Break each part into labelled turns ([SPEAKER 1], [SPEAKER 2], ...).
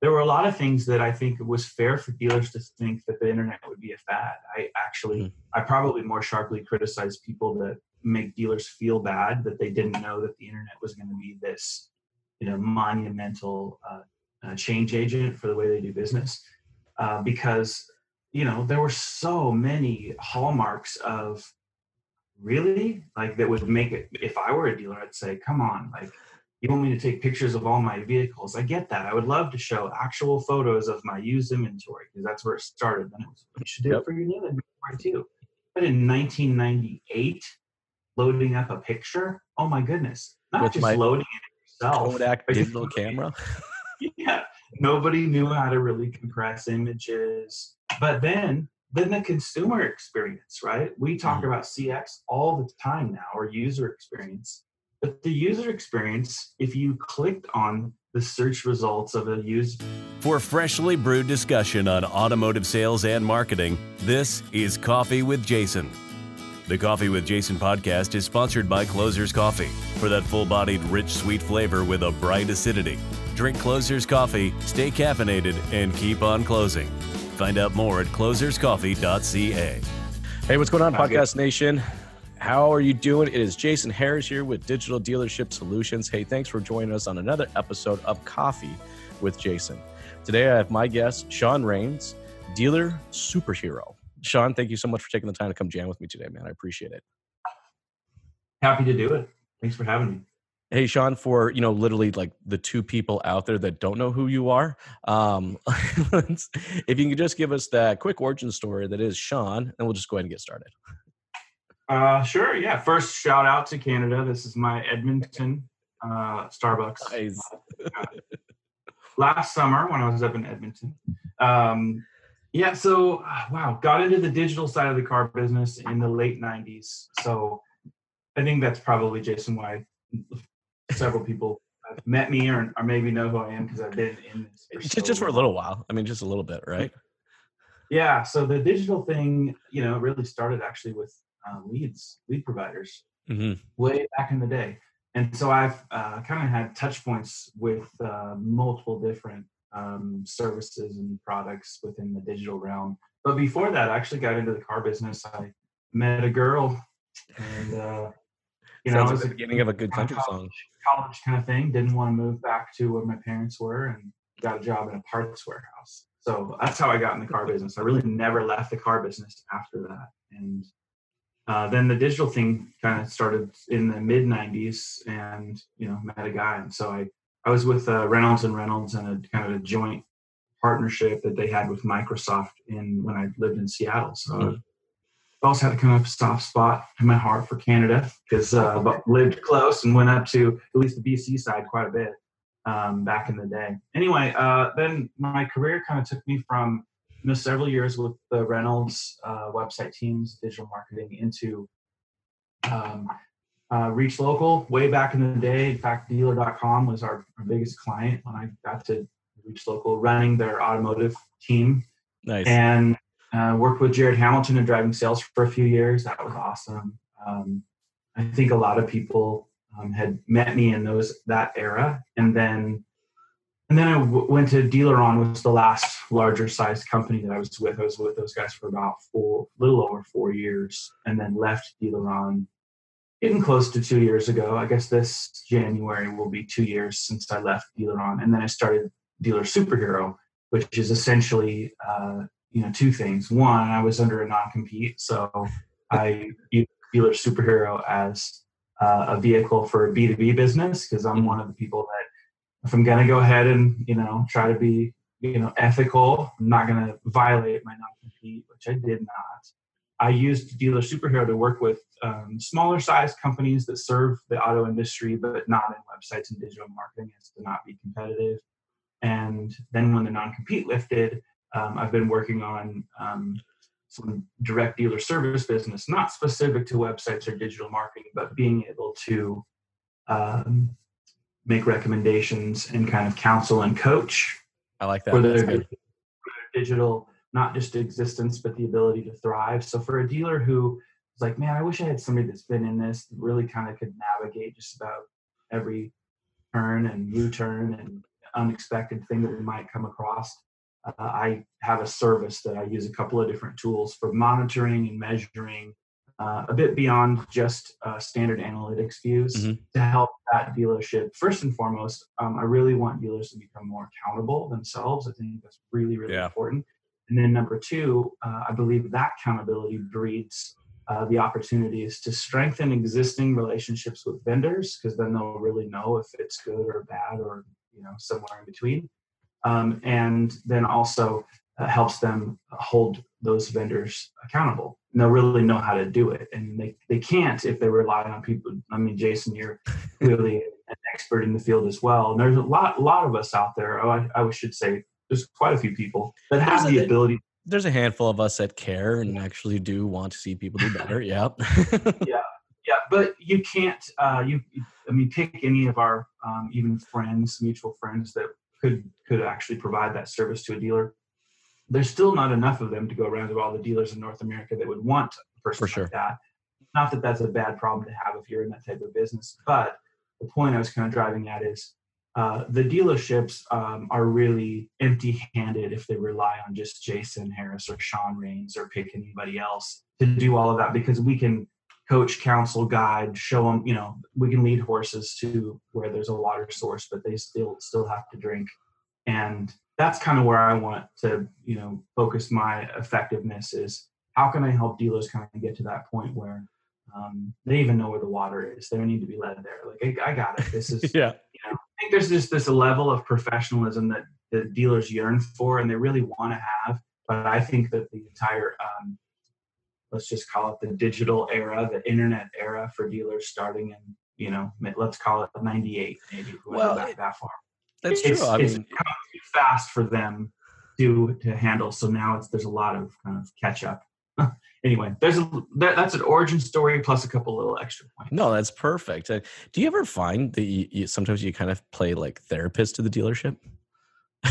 [SPEAKER 1] there were a lot of things that I think it was fair for dealers to think that the internet would be a fad. I actually, mm-hmm. I probably more sharply criticized people that make dealers feel bad that they didn't know that the internet was going to be this, you know, monumental uh, uh, change agent for the way they do business, uh, because you know there were so many hallmarks of really like that would make it. If I were a dealer, I'd say, come on, like you want me to take pictures of all my vehicles. I get that. I would love to show actual photos of my used inventory because that's where it started. Then it was, you should do yep. it for your new inventory too. But in 1998, loading up a picture, oh my goodness, not With just loading it yourself.
[SPEAKER 2] Kodak digital camera.
[SPEAKER 1] yeah, nobody knew how to really compress images. But then, then the consumer experience, right? We talk mm-hmm. about CX all the time now, or user experience but the user experience, if you clicked on the search results of a user.
[SPEAKER 3] For freshly brewed discussion on automotive sales and marketing, this is Coffee with Jason. The Coffee with Jason podcast is sponsored by Closer's Coffee. For that full bodied, rich, sweet flavor with a bright acidity, drink Closer's Coffee, stay caffeinated, and keep on closing. Find out more at closerscoffee.ca.
[SPEAKER 2] Hey, what's going on, Podcast Nation? How are you doing? It is Jason Harris here with Digital Dealership Solutions. Hey, thanks for joining us on another episode of Coffee with Jason. Today I have my guest, Sean Raines, dealer superhero. Sean, thank you so much for taking the time to come jam with me today, man. I appreciate it.
[SPEAKER 1] Happy to do it. Thanks for having me.
[SPEAKER 2] Hey, Sean, for you know, literally like the two people out there that don't know who you are, um, if you can just give us that quick origin story that is Sean, and we'll just go ahead and get started.
[SPEAKER 1] Uh, sure. Yeah. First, shout out to Canada. This is my Edmonton uh, Starbucks. Nice. Last summer when I was up in Edmonton. Um, yeah. So, wow, got into the digital side of the car business in the late 90s. So, I think that's probably, Jason, why several people have met me or, or maybe know who I am because I've been in this.
[SPEAKER 2] For just, so just for a little while. I mean, just a little bit, right?
[SPEAKER 1] Yeah. So, the digital thing, you know, really started actually with uh, leads, lead providers, mm-hmm. way back in the day. And so I've uh, kind of had touch points with uh, multiple different um, services and products within the digital realm. But before that, I actually got into the car business. I met a girl, and uh,
[SPEAKER 2] you Sounds know, like the beginning of a good country
[SPEAKER 1] college,
[SPEAKER 2] song.
[SPEAKER 1] College kind of thing. Didn't want to move back to where my parents were, and got a job in a parts warehouse. So that's how I got in the car business. I really never left the car business after that, and uh, then the digital thing kind of started in the mid 90s and you know met a guy. And so i i was with uh, reynolds and reynolds and a kind of a joint partnership that they had with microsoft in when i lived in seattle. So mm-hmm. i also had a kind of soft spot in my heart for canada because uh, lived close and went up to at least the bc side quite a bit um, back in the day. Anyway uh, then my career kind of took me from know, several years with the Reynolds uh, website teams, digital marketing into um, uh, ReachLocal way back in the day. In fact, dealer.com was our, our biggest client when I got to ReachLocal running their automotive team.
[SPEAKER 2] Nice.
[SPEAKER 1] And uh, worked with Jared Hamilton in DrivingSales for a few years. That was awesome. Um, I think a lot of people um, had met me in those that era, and then and then I w- went to Dealeron, was the last larger sized company that I was with. I was with those guys for about four, little over four years, and then left Dealeron getting close to two years ago. I guess this January will be two years since I left Dealeron, and then I started Dealer Superhero, which is essentially uh, you know two things. One, I was under a non compete, so I used Dealer Superhero as uh, a vehicle for B two B business because I'm one of the people that if I'm gonna go ahead and you know try to be you know ethical, I'm not gonna violate my non-compete, which I did not. I used Dealer Superhero to work with um, smaller size companies that serve the auto industry, but not in websites and digital marketing, as to not be competitive. And then when the non-compete lifted, um, I've been working on um, some direct dealer service business, not specific to websites or digital marketing, but being able to um, make recommendations and kind of counsel and coach.
[SPEAKER 2] I like that.
[SPEAKER 1] For their, their digital, not just existence, but the ability to thrive. So for a dealer who is like, man, I wish I had somebody that's been in this, really kind of could navigate just about every turn and U-turn and unexpected thing that we might come across, uh, I have a service that I use a couple of different tools for monitoring and measuring uh, a bit beyond just uh, standard analytics views mm-hmm. to help that dealership. First and foremost, um, I really want dealers to become more accountable themselves. I think that's really, really yeah. important. And then number two, uh, I believe that accountability breeds uh, the opportunities to strengthen existing relationships with vendors because then they'll really know if it's good or bad or you know somewhere in between. Um, and then also uh, helps them hold those vendors accountable. And they'll really know how to do it, and they they can't if they rely on people. I mean, Jason, you're clearly an expert in the field as well. And there's a lot lot of us out there. Oh, I, I should say there's quite a few people that have there's the a, ability.
[SPEAKER 2] There's a handful of us that care and actually do want to see people do better. yeah.
[SPEAKER 1] yeah. Yeah, but you can't. Uh, you, I mean, pick any of our um, even friends, mutual friends that could could actually provide that service to a dealer there's still not enough of them to go around to all the dealers in North America that would want a person For sure. like that. Not that that's a bad problem to have if you're in that type of business, but the point I was kind of driving at is uh, the dealerships um, are really empty-handed if they rely on just Jason Harris or Sean Raines or pick anybody else to do all of that because we can coach, counsel, guide, show them. You know, we can lead horses to where there's a water source, but they still still have to drink. And that's kind of where I want to, you know, focus my effectiveness is how can I help dealers kind of get to that point where um, they even know where the water is. They don't need to be led there. Like I, I got it. This is yeah. You know, I think there's just this level of professionalism that the dealers yearn for and they really want to have. But I think that the entire um, let's just call it the digital era, the internet era for dealers starting in, you know, let's call it 98, maybe well, back that far.
[SPEAKER 2] That's it's, true. I
[SPEAKER 1] mean, fast for them to to handle. So now it's there's a lot of kind of catch up. anyway, there's a that, that's an origin story plus a couple little extra points.
[SPEAKER 2] No, that's perfect. Uh, do you ever find that you, you, sometimes you kind of play like therapist to the dealership?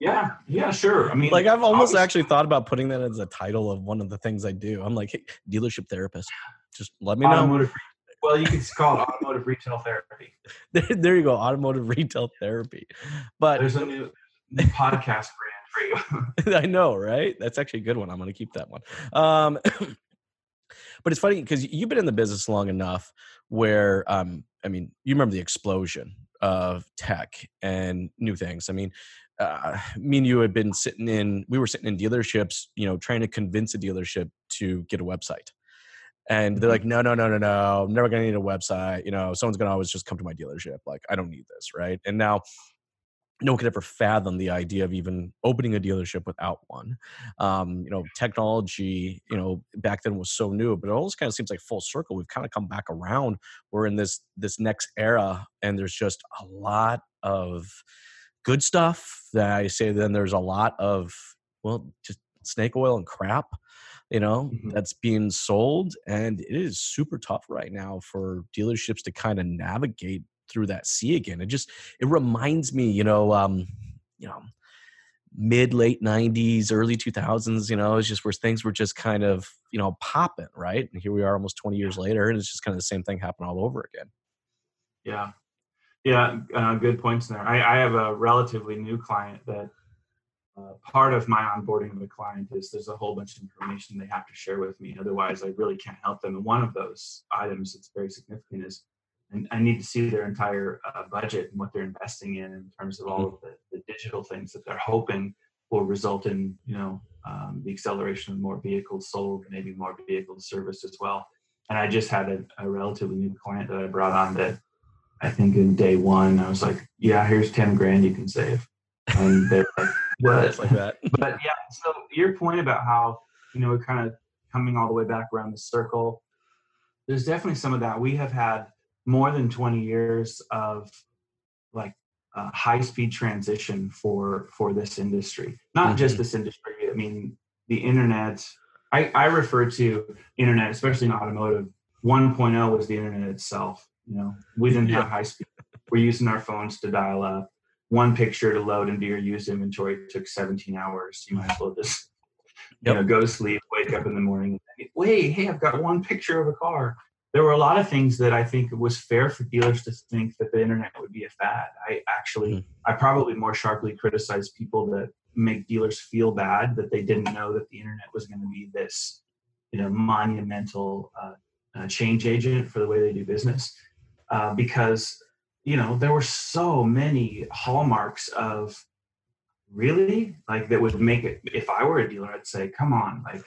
[SPEAKER 1] yeah, yeah, sure. I mean,
[SPEAKER 2] like I've almost actually thought about putting that as a title of one of the things I do. I'm like, hey, dealership therapist. Just let me know.
[SPEAKER 1] Well, you could call it automotive retail therapy.
[SPEAKER 2] There, there you go, automotive retail therapy. But
[SPEAKER 1] there's a new, podcast brand for
[SPEAKER 2] you. I know, right? That's actually a good one. I'm going to keep that one. Um, but it's funny because you've been in the business long enough where, um, I mean, you remember the explosion of tech and new things. I mean, uh, me and you had been sitting in, we were sitting in dealerships, you know, trying to convince a dealership to get a website and they're mm-hmm. like no no no no no i'm never going to need a website you know someone's going to always just come to my dealership like i don't need this right? And now no one could ever fathom the idea of even opening a dealership without one. Um, you know technology you know back then was so new but it almost kind of seems like full circle we've kind of come back around. We're in this this next era and there's just a lot of good stuff that i say then there's a lot of well just snake oil and crap you know mm-hmm. that's being sold and it is super tough right now for dealerships to kind of navigate through that sea again it just it reminds me you know um you know mid late 90s early 2000s you know it's just where things were just kind of you know popping right? And here we are almost 20 years later and it's just kind of the same thing happening all over again.
[SPEAKER 1] Yeah. Yeah uh, good points there. I, I have a relatively new client that uh, part of my onboarding of a client is there's a whole bunch of information they have to share with me. Otherwise, I really can't help them. And one of those items that's very significant is and I need to see their entire uh, budget and what they're investing in in terms of all of the, the, digital things that they're hoping will result in, you know, um, the acceleration of more vehicles sold, maybe more vehicles serviced as well. And I just had a, a relatively new client that I brought on that I think in day one I was like, yeah, here's ten grand you can save and they're like, what? like that. but yeah, so your point about how you know we're kind of coming all the way back around the circle. There's definitely some of that. We have had more than 20 years of like uh, high speed transition for for this industry. Not mm-hmm. just this industry. I mean, the internet. I, I refer to internet, especially in automotive. 1.0 was the internet itself. You know, we didn't yeah. have high speed. We're using our phones to dial up one picture to load into your used inventory took 17 hours. You might as well just yep. you know go to sleep, wake up in the morning. Wait, hey, I've got one picture of a car. there were a lot of things that I think it was fair for dealers to think that the internet would be a fad. I actually, mm-hmm. I probably more sharply criticize people that make dealers feel bad that they didn't know that the internet was going to be this, you know, monumental uh, uh, change agent for the way they do business. Uh, because, you know, there were so many hallmarks of really like that would make it. If I were a dealer, I'd say, come on, like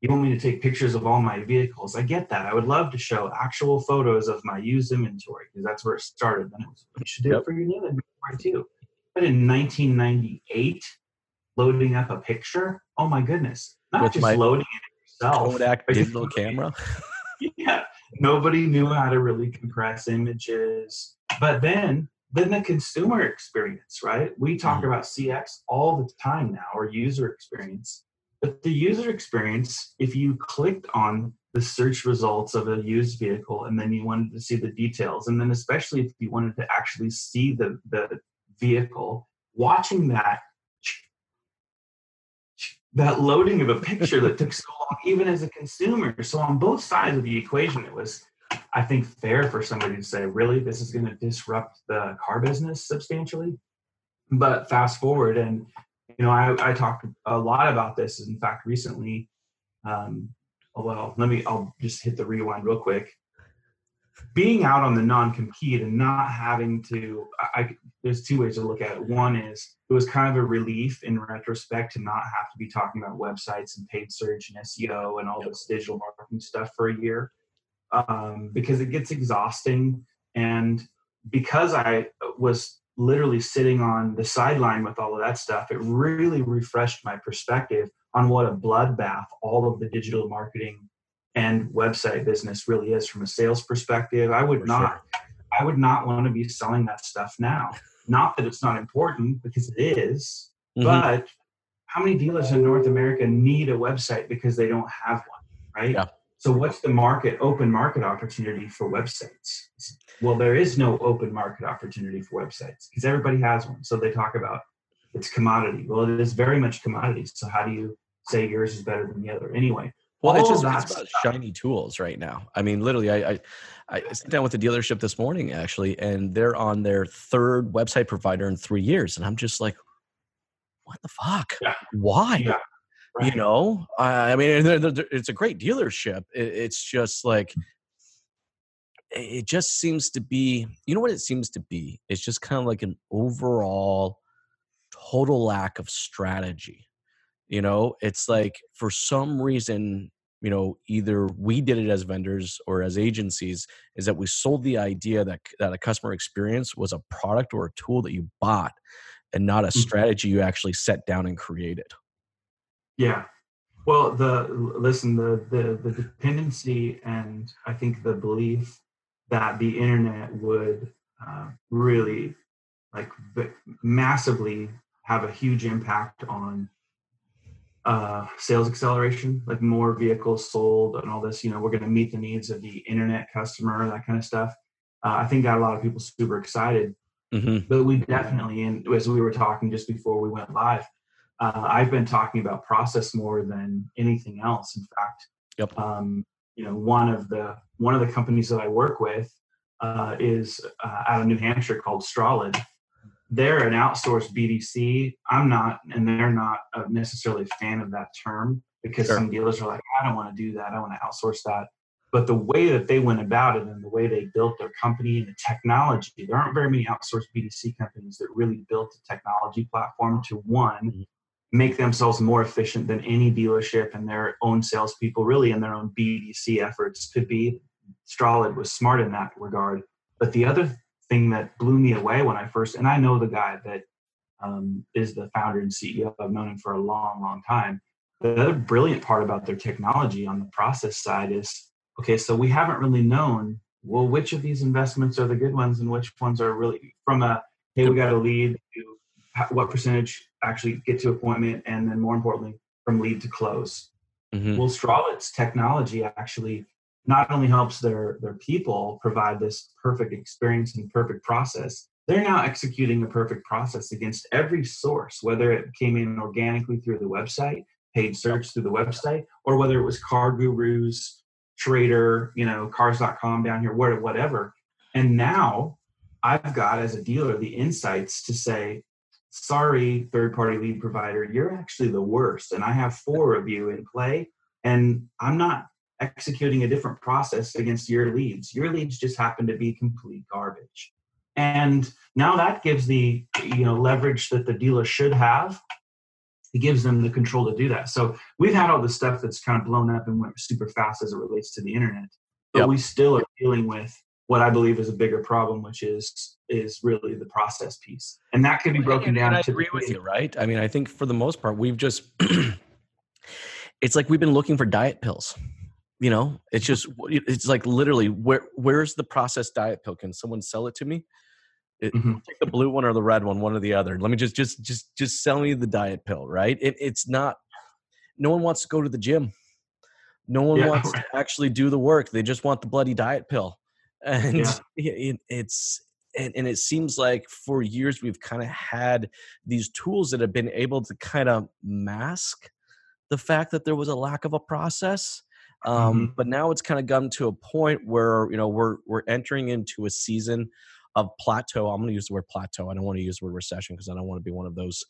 [SPEAKER 1] you want me to take pictures of all my vehicles. I get that. I would love to show actual photos of my used inventory because that's where it started. Then it was, you should do yep. it for your new inventory too. But in 1998, loading up a picture, oh my goodness, not With just loading it yourself.
[SPEAKER 2] Kodak digital camera.
[SPEAKER 1] yeah, nobody knew how to really compress images. But then, then the consumer experience, right? We talk mm about CX all the time now, or user experience but the user experience, if you clicked on the search results of a used vehicle and then you wanted to see the details, and then especially if you wanted to actually see the, the vehicle, watching that that loading of a picture that took so long, even as a consumer. So on both sides of the equation, it was, I think, fair for somebody to say, really, this is going to disrupt the car business substantially. But fast forward, and you know, I, I talked a lot about this. In fact, recently, um, oh, well, let me, I'll just hit the rewind real quick. Being out on the non-compete and not having to, I, there's two ways to look at it. One is it was kind of a relief in retrospect to not have to be talking about websites and paid search and SEO and all this digital marketing stuff for a year um, because it gets exhausting. And because I was literally sitting on the sideline with all of that stuff, it really refreshed my perspective on what a bloodbath all of the digital marketing and website business really is from a sales perspective. I would For not sure. I would not want to be selling that stuff now. Not that it's not important because it is, mm-hmm. but how many dealers in North America need a website because they don't have one, right? Yeah. So what's the market open market opportunity for websites? Well, there is no open market opportunity for websites because everybody has one. So they talk about it's commodity. Well, it is very much commodity. So how do you say yours is better than the other? Anyway,
[SPEAKER 2] well, it's just it's about shiny tools right now. I mean, literally, I, I I sat down with the dealership this morning actually, and they're on their third website provider in three years, and I'm just like, what the fuck? Yeah. Why? Yeah. Right. You know, I mean, they're, they're, it's a great dealership. It, it's just like it just seems to be. You know what it seems to be? It's just kind of like an overall total lack of strategy. You know, it's like for some reason, you know, either we did it as vendors or as agencies, is that we sold the idea that that a customer experience was a product or a tool that you bought, and not a mm-hmm. strategy you actually set down and created.
[SPEAKER 1] Yeah. Well, the listen, the the the dependency and I think the belief that the internet would uh, really like massively have a huge impact on uh, sales acceleration, like more vehicles sold and all this. You know, we're going to meet the needs of the internet customer, that kind of stuff. Uh, I think got a lot of people super excited. Mm-hmm. But we definitely, and as we were talking just before we went live, uh, I've been talking about process more than anything else. In fact,
[SPEAKER 2] yep.
[SPEAKER 1] um, you know, one of the one of the companies that I work with uh, is uh, out of New Hampshire called Strolid. They're an outsourced BDC. I'm not, and they're not necessarily a fan of that term because sure. some dealers are like, I don't want to do that. I want to outsource that. But the way that they went about it and the way they built their company and the technology, there aren't very many outsourced BDC companies that really built a technology platform to one, mm-hmm make themselves more efficient than any dealership and their own salespeople, really in their own BDC efforts could be. Strolid was smart in that regard. But the other thing that blew me away when I first, and I know the guy that um, is the founder and CEO, I've known him for a long, long time. The other brilliant part about their technology on the process side is okay, so we haven't really known, well, which of these investments are the good ones and which ones are really from a, hey, we got a lead to what percentage actually get to appointment, and then more importantly, from lead to close. Mm-hmm. Well, technology actually not only helps their their people provide this perfect experience and perfect process, they're now executing a perfect process against every source, whether it came in organically through the website, paid search through the website, or whether it was CarGurus Trader, you know, cars.com down here, whatever. And now I've got as a dealer the insights to say, sorry, third party lead provider, you're actually the worst. And I have four of you in play, and I'm not executing a different process against your leads. Your leads just happen to be complete garbage. And now that gives the you know leverage that the dealer should have. It gives them the control to do that. So we've had all the stuff that's kind of blown up and went super fast as it relates to the internet, but yep. we still are dealing with what I believe is a bigger problem, which is is really the process piece, and that could be broken and, down.
[SPEAKER 2] And I agree with you, right? I mean, I think for the most part, we've just it's like we've been looking for diet pills. You know, it's just it's like literally where where's the processed diet pill? Can someone sell it to me? It, mm-hmm. Take the blue one or the red one, one or the other. Let me just just just just sell me the diet pill, right? It, it's not. No one wants to go to the gym. No one yeah, wants to actually do the work. They just want the bloody diet pill and yeah. it, it's and, and, it seems like for years we've kind of had these tools that have been able to kind of mask the fact that there was a lack of a process um, mm-hmm. but now it's kind of come to a point where you know we're we're entering into a season of plateau i'm going to use the word plateau i don't want to use the word recession because i don't want to be one of those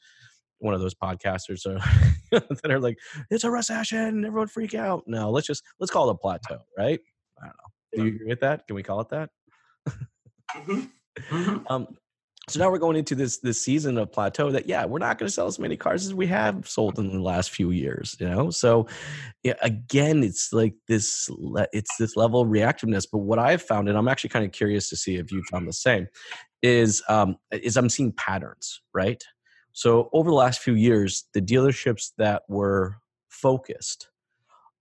[SPEAKER 2] one of those podcasters that are like it's a recession everyone freak out no let's just let's call it a plateau right i don't know do you agree with that? Can we call it that? mm-hmm. Mm-hmm. Um, so now we're going into this this season of plateau that yeah we're not going to sell as many cars as we have sold in the last few years you know so yeah, again it's like this it's this level of reactiveness but what i've found and i'm actually kind of curious to see if you found the same is um is i'm seeing patterns right so over the last few years the dealerships that were focused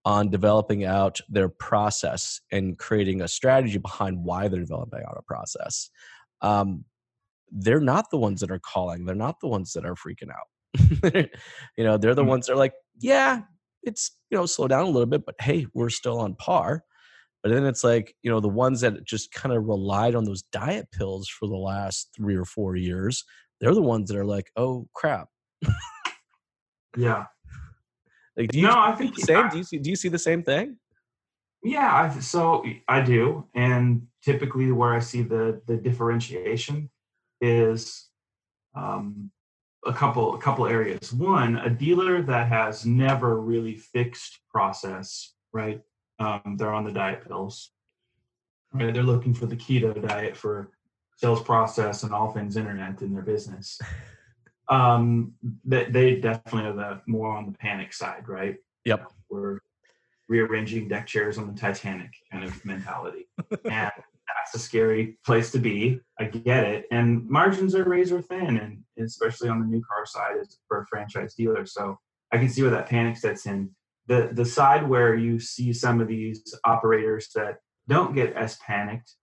[SPEAKER 2] on developing out their process and creating a strategy behind why they're developing out a process. Um, they're not the ones that are calling. They're not the ones that are freaking out. you know, they're the mm. ones that are like, yeah, it's you know slow down a little bit, but hey, we're still on par. But then it's like you know the ones that just kind of relied on those diet pills for the last three or four years. They're the ones that are like, oh crap.
[SPEAKER 1] yeah,
[SPEAKER 2] like, do you no, I think the same. I, do you see? Do you see the same thing?
[SPEAKER 1] Yeah, I, so I do, and typically where I see the the differentiation is um, a couple a couple areas. One, a dealer that has never really fixed process, right? Um, they're on the diet pills, right? They're looking for the keto diet for sales process and all things internet in their business um, they, they definitely are the more on the panic side, right?
[SPEAKER 2] Yep.
[SPEAKER 1] We're rearranging deck chairs on the Titanic kind of mentality. and that's a scary place to be. I get it. And margins are razor thin, and especially on the new car side is for a franchise dealer. So I can see where that panic sets in. The the side where you see some of these operators that don't get as panicked,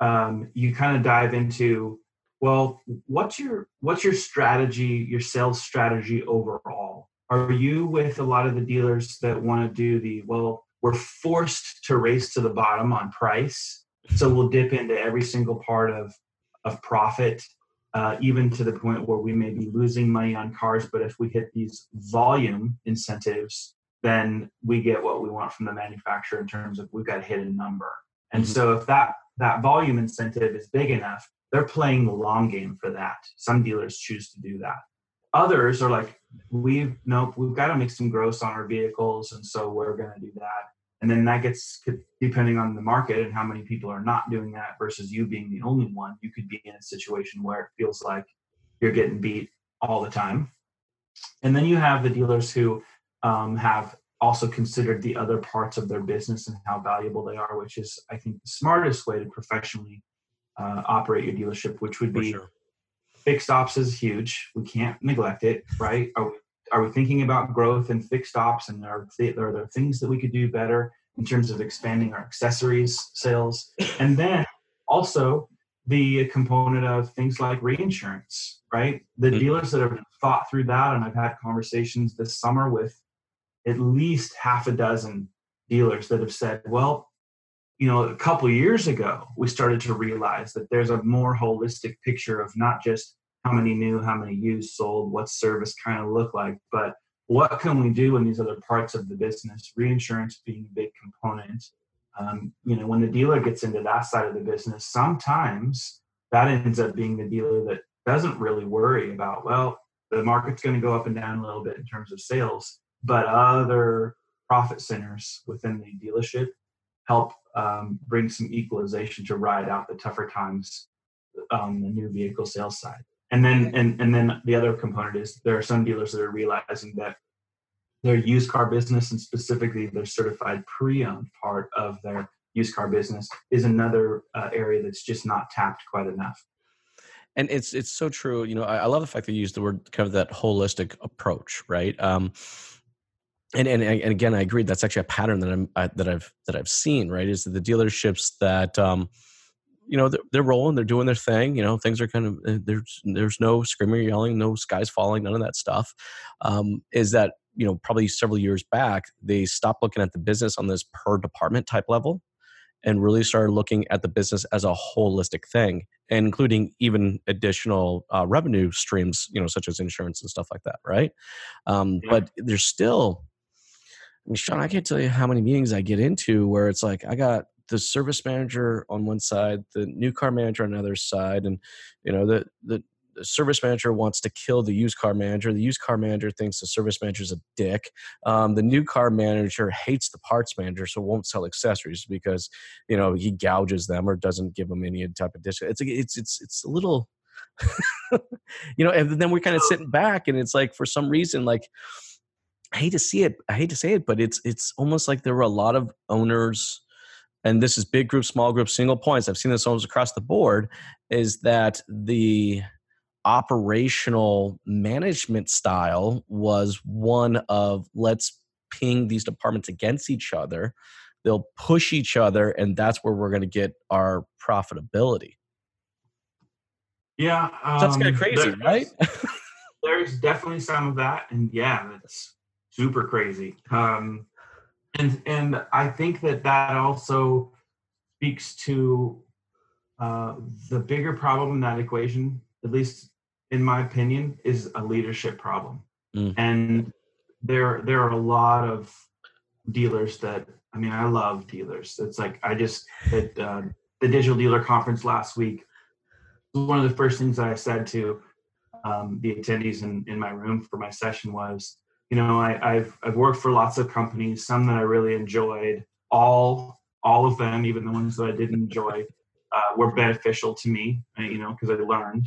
[SPEAKER 1] um, you kind of dive into well what's your what's your strategy your sales strategy overall are you with a lot of the dealers that want to do the well we're forced to race to the bottom on price so we'll dip into every single part of of profit uh, even to the point where we may be losing money on cars but if we hit these volume incentives then we get what we want from the manufacturer in terms of we've got to hit a number and mm-hmm. so if that that volume incentive is big enough they're playing the long game for that. Some dealers choose to do that. Others are like, we've nope, we've got to make some gross on our vehicles, and so we're going to do that. And then that gets depending on the market and how many people are not doing that versus you being the only one. You could be in a situation where it feels like you're getting beat all the time. And then you have the dealers who um, have also considered the other parts of their business and how valuable they are, which is, I think, the smartest way to professionally uh, operate your dealership, which would be sure. fixed ops is huge. We can't neglect it, right? Are we, are we thinking about growth and fixed ops, and are, are there things that we could do better in terms of expanding our accessories sales, and then also the component of things like reinsurance, right? The mm-hmm. dealers that have thought through that, and I've had conversations this summer with at least half a dozen dealers that have said, well, you know, a couple years ago, we started to realize that there's a more holistic picture of not just how many new, how many used sold, what service kind of look like, but what can we do in these other parts of the business? Reinsurance being a big component, um, you know, when the dealer gets into that side of the business, sometimes that ends up being the dealer that doesn't really worry about, well, the market's going to go up and down a little bit in terms of sales, but other profit centers within the dealership help um, bring some equalization to ride out the tougher times on the new vehicle sales side. And then, and, and then the other component is there are some dealers that are realizing that their used car business and specifically their certified pre-owned part of their used car business is another uh, area that's just not tapped quite enough.
[SPEAKER 2] And it's it's so true you know I, I, love the fact that you use the word kind of that holistic approach right? Um and, and and again i agree that's actually a pattern that i'm I, that i've that i've seen right? Is that the dealerships that um you know they're, they're, rolling they're doing their thing you know things are kind of eh, there's there's no screaming yelling no skies falling none of that stuff um is that you know probably several years back they stopped looking at the business on this per department type level and really started looking at the business as a holistic thing including even additional uh, revenue streams you know such as insurance and stuff like that right um, yeah. but there's still I mean, Sean, I can't tell you how many meetings I get into where it's like I got the service manager on one side, the new car manager on the other side, and you know the the the service manager wants to kill the used car manager. The used car manager thinks the service manager is a dick. Um, the new car manager hates the parts manager, so won't sell accessories because you know he gouges them or doesn't give them any type of discount. It's it's it's it's a little, you know. And then we're kind of sitting back, and it's like for some reason, like I hate to see it, I hate to say it, but it's it's almost like there were a lot of owners and this is big group, small group, single points. I've seen this almost across the board. Is that the operational management style was one of let's ping these departments against each other. They'll push each other, and that's where we're going to get our profitability.
[SPEAKER 1] Yeah,
[SPEAKER 2] um, that's kind of crazy, right?
[SPEAKER 1] there's definitely some of that, and yeah, it's super crazy. Um, and and I think that that also speaks to uh, the bigger problem in that equation, at least in my opinion, is a leadership problem. Mm. And there there are a lot of dealers that I mean I love dealers. It's like I just at uh, the digital dealer conference last week. One of the first things that I said to um, the attendees in, in my room for my session was, you know, I, have I've worked for lots of companies, some that I really enjoyed. All all of them, even the ones that I didn't enjoy, uh, were beneficial to me. Uh, you know, because I learned.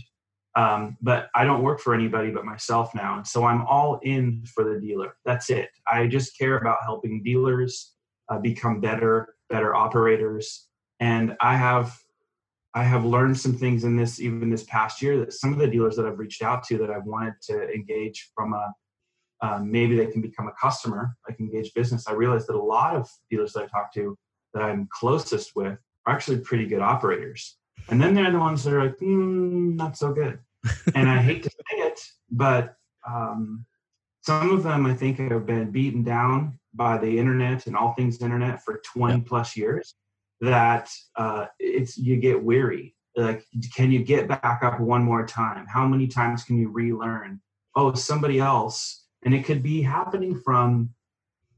[SPEAKER 1] Um, but I don't work for anybody but myself now, and so I'm all in for the dealer. That's it. I just care about helping dealers uh, become better, better operators, and I have I have learned some things in this even this past year that some of the dealers that I've reached out to that I've wanted to engage from a um, maybe they can become a customer, like engage business. I realized that a lot of dealers that I talk to that I'm closest with are actually pretty good operators. And then there are the ones that are like, mm, not so good. and I hate to say it, but um, some of them I think have been beaten down by the internet and all things internet for 20 yeah. plus years that uh, it's you get weary like can you get back up one more time how many times can you relearn oh somebody else and it could be happening from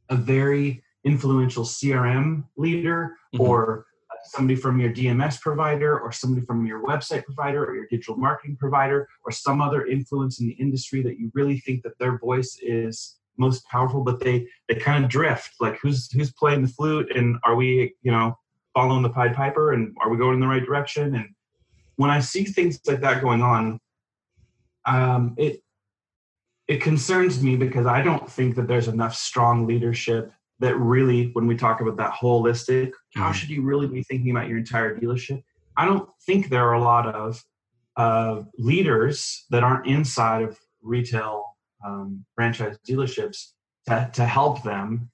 [SPEAKER 1] a very influential CRM leader mm-hmm. or somebody from your DMS provider or somebody from your website provider or your digital marketing provider or some other influence in the industry that you really think that their voice is most powerful but they they kind of drift. Like who's who's playing the flute? And are we you know following the pied piper? And are we going in the right direction? And when i see things like that going on um, it it concerns me because I don't think that there's enough strong leadership that really, when we talk about that holistic, how mm-hmm. should you really be thinking about your entire dealership? I don't think there are a lot of uh, leaders that aren't inside of retail um, franchise dealerships to, to help them.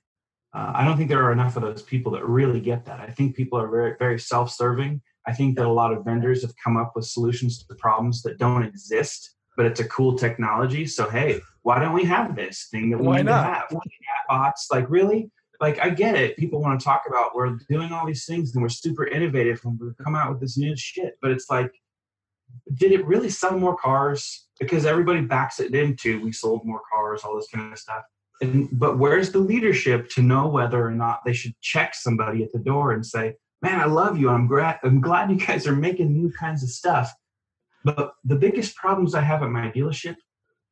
[SPEAKER 1] Uh, I don't think there are enough of those people that really get that. I think people are very, very self serving. I think that a lot of vendors have come up with solutions to problems that don't exist but it's a cool technology. So hey, why don't we have this thing that we why need not? to have? Bots, like really? Like I get it. People want to talk about we're doing all these things and we're super innovative and we come out with this new shit. But it's like, did it really sell more cars? Because everybody backs it into we sold more cars, all this kind of stuff. and but where's the leadership to know whether or not they should check somebody at the door and say, "Man, I love you. I'm glad. I'm glad you guys are making new kinds of stuff." But the biggest problems I have at my dealership,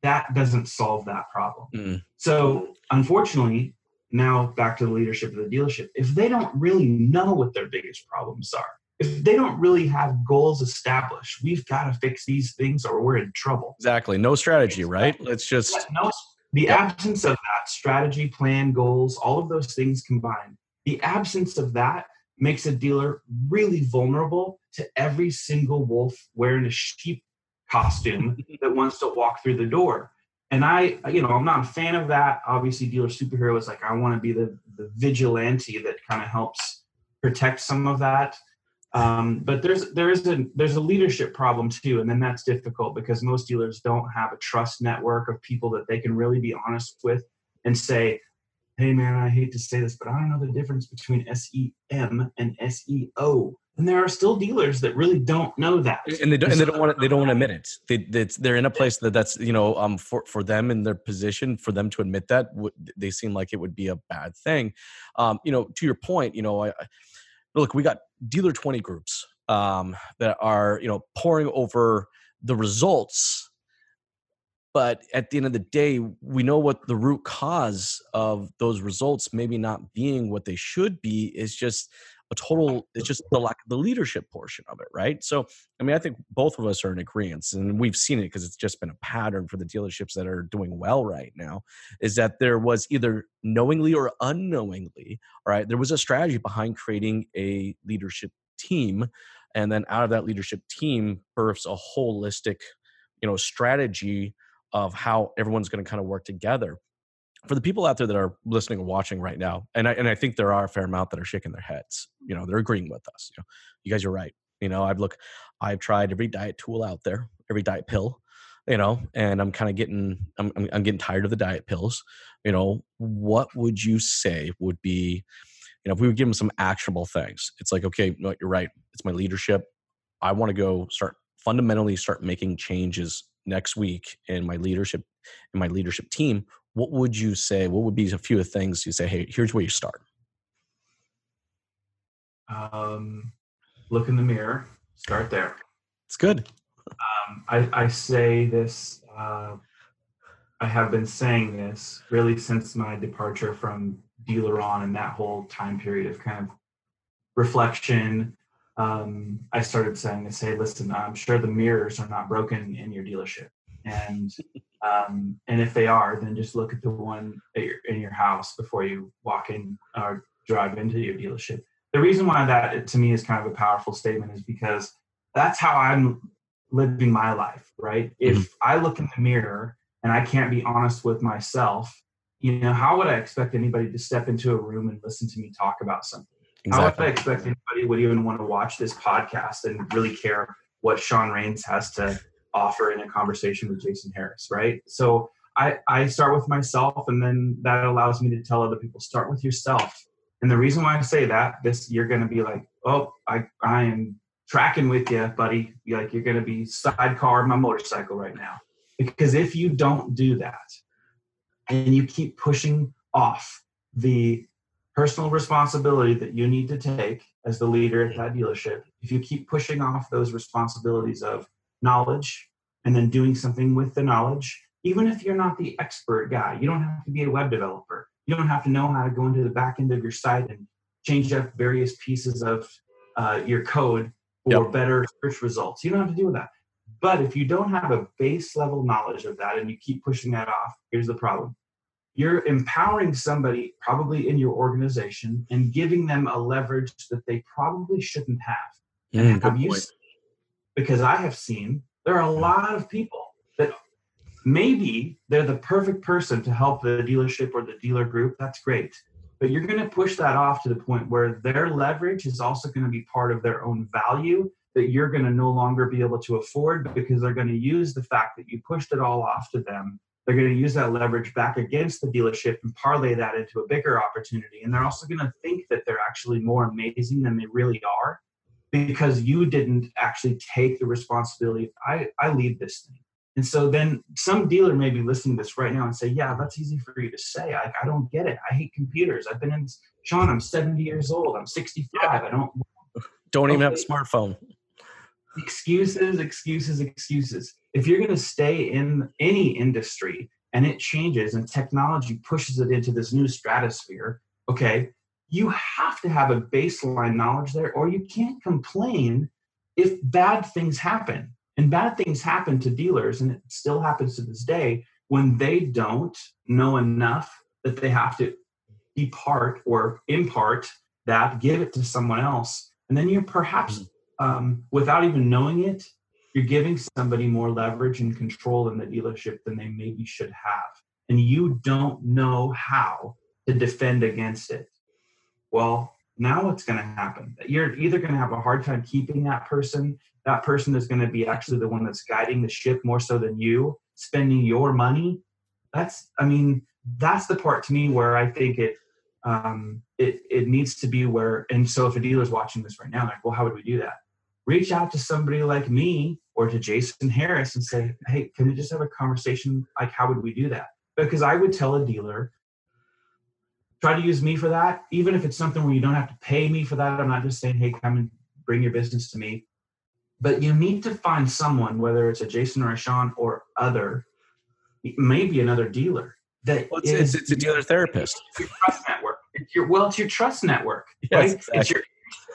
[SPEAKER 1] that doesn't solve that problem. Mm. So unfortunately, now back to the leadership of the dealership. If they don't really know what their biggest problems are, if they don't really have goals established, we've got to fix these things or we're in trouble.
[SPEAKER 2] Exactly. No strategy, right? Let's just
[SPEAKER 1] no, the absence of that strategy, plan, goals, all of those things combined. The absence of that makes a dealer really vulnerable to every single wolf wearing a sheep costume that wants to walk through the door. And I, you know, I'm not a fan of that. Obviously, dealer superhero is like I want to be the the vigilante that kind of helps protect some of that. Um, but there's there is a there's a leadership problem too, and then that's difficult because most dealers don't have a trust network of people that they can really be honest with and say, "Hey, man, I hate to say this, but I don't know the difference between SEM and SEO." And there are still dealers that really don't know that,
[SPEAKER 2] and they don't, and they don't want to, they don't want to admit it. They they're in a place that that's you know um for for them in their position for them to admit that they seem like it would be a bad thing. Um, you know, to your point, you know, I, look, we got dealer twenty groups um that are you know pouring over the results but at the end of the day we know what the root cause of those results maybe not being what they should be is just a total it's just the lack of the leadership portion of it right? So i mean i think both of us are in agreement and we've seen it because it's just been a pattern for the dealerships that are doing well right now is that there was either knowingly or unknowingly all right there was a strategy behind creating a leadership team and then out of that leadership team births a holistic you know strategy of how everyone's going to kind of work together for the people out there that are listening and watching right now, and I, and I think there are a fair amount that are shaking their heads. You know, they're agreeing with us. You know, you guys are right. You know, I've look, I've tried every diet tool out there, every diet pill. You know, and I'm kind of getting, I'm, I'm, I'm getting tired of the diet pills. You know, what would you say would be, you know, if we would give them some actionable things? It's like, okay, no, you're right. It's my leadership. I want to go start fundamentally start making changes next week in my leadership in my leadership team what would you say? What would be a few of things you say? Hey, here's where you start.
[SPEAKER 1] Um, look in the mirror. Start there.
[SPEAKER 2] It's good.
[SPEAKER 1] Um, I, I say this. Uh, I have been saying this really since my departure from Dealeron and that whole time period of kind of reflection. Um, I started saying to say, listen, I'm sure the mirrors are not broken in your dealership, and um, and if they are, then just look at the one your, in your house before you walk in or drive into your dealership. The reason why that to me is kind of a powerful statement is because that's how I'm living my life, right? Mm-hmm. If I look in the mirror and I can't be honest with myself, you know, how would I expect anybody to step into a room and listen to me talk about something? Exactly. How would I expect anybody would even want to watch this podcast and really care what Sean Raines has to offer in a conversation with Jason Harris, right? So I, I start with myself and then that allows me to tell other people start with yourself. And the reason why I say that, this you're gonna be like, oh, I I am tracking with you, buddy. Like you're gonna be sidecar my motorcycle right now. Because if you don't do that and you keep pushing off the personal responsibility that you need to take as the leader at that dealership, if you keep pushing off those responsibilities of knowledge and then doing something with the knowledge even if you're not the expert guy you don't have to be a web developer. You don't have to know how to go into the back end of your site and change up various pieces of uh, your code for yep. better search results. You don't have to do that. But if you don't have a base level knowledge of that and you keep pushing that off here's the problem. You're empowering somebody probably in your organization and giving them a leverage that they probably shouldn't have. Mm, have you because I have seen there are a lot of people that maybe they're the perfect person to help the dealership or the dealer group. That's great. But you're going to push that off to the point where their leverage is also going to be part of their own value that you're going to no longer be able to afford because they're going to use the fact that you pushed it all off to them. They're going to use that leverage back against the dealership and parlay that into a bigger opportunity. And they're also going to think that they're actually more amazing than they really are because you didn't actually take the responsibility. I, I lead this thing. And so then some dealer may be listening to this right now and say, yeah, that's easy for you to say. I, I don't get it. I hate computers. I've been in, Sean, I'm 70 years old. I'm 65. I don't.
[SPEAKER 2] Don't even have a smartphone.
[SPEAKER 1] Excuses, excuses, excuses. If you're going to stay in any industry and it changes and technology pushes it into this new stratosphere, okay, you have to have a baseline knowledge there or you can't complain if bad things happen. And bad things happen to dealers and it still happens to this day when they don't know enough that they have to depart or impart that give it to someone else. And then you're perhaps mm-hmm. um, without even knowing it you're giving somebody more leverage and control in the dealership than they maybe should have. And you don't know how to defend against it well, now what's going to happen? You're either going to have a hard time keeping that person. That person is going to be actually the one that's guiding the ship more so than you, spending your money. That's, I mean, that's the part to me where I think it, um, it, it needs to be where, and so if a dealer's watching this right now, like, well, how would we do that? Reach out to somebody like me or to Jason Harris and say, hey, can we just have a conversation? Like, how would we do that? Because I would tell a dealer, try to use me for that, even if it's something where you don't have to pay me for that. I'm not just saying, hey, come and bring your business to me. But you need to find someone, whether it's a Jason or a Sean or other, maybe another dealer that
[SPEAKER 2] well, it's, is, it's, it's, a dealer therapist.
[SPEAKER 1] Your trust network. It's your well, it's your trust network, yes, right? Exactly. It's your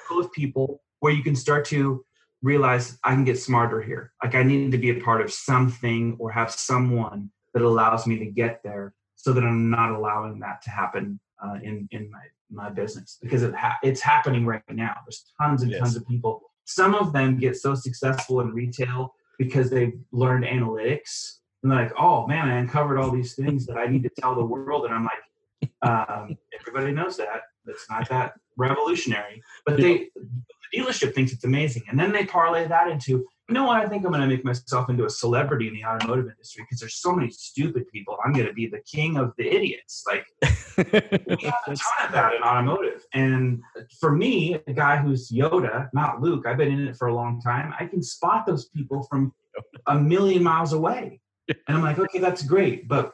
[SPEAKER 1] circle of people where you can start to realize I can get smarter here. Like I need to be a part of something or have someone that allows me to get there so that I'm not allowing that to happen uh, in in my my business because it ha- it's happening right now. There's tons and yes. tons of people. Some of them get so successful in retail because they've learned analytics and they're like, oh man, I uncovered all these things that I need to tell the world. And I'm like, um, everybody knows that. It's not that revolutionary, but they the dealership thinks it's amazing, and then they parlay that into you know what? I think I'm going to make myself into a celebrity in the automotive industry because there's so many stupid people. I'm going to be the king of the idiots. Like we have a ton of that in automotive. And for me, a guy who's Yoda, not Luke, I've been in it for a long time. I can spot those people from a million miles away, and I'm like, okay, that's great, but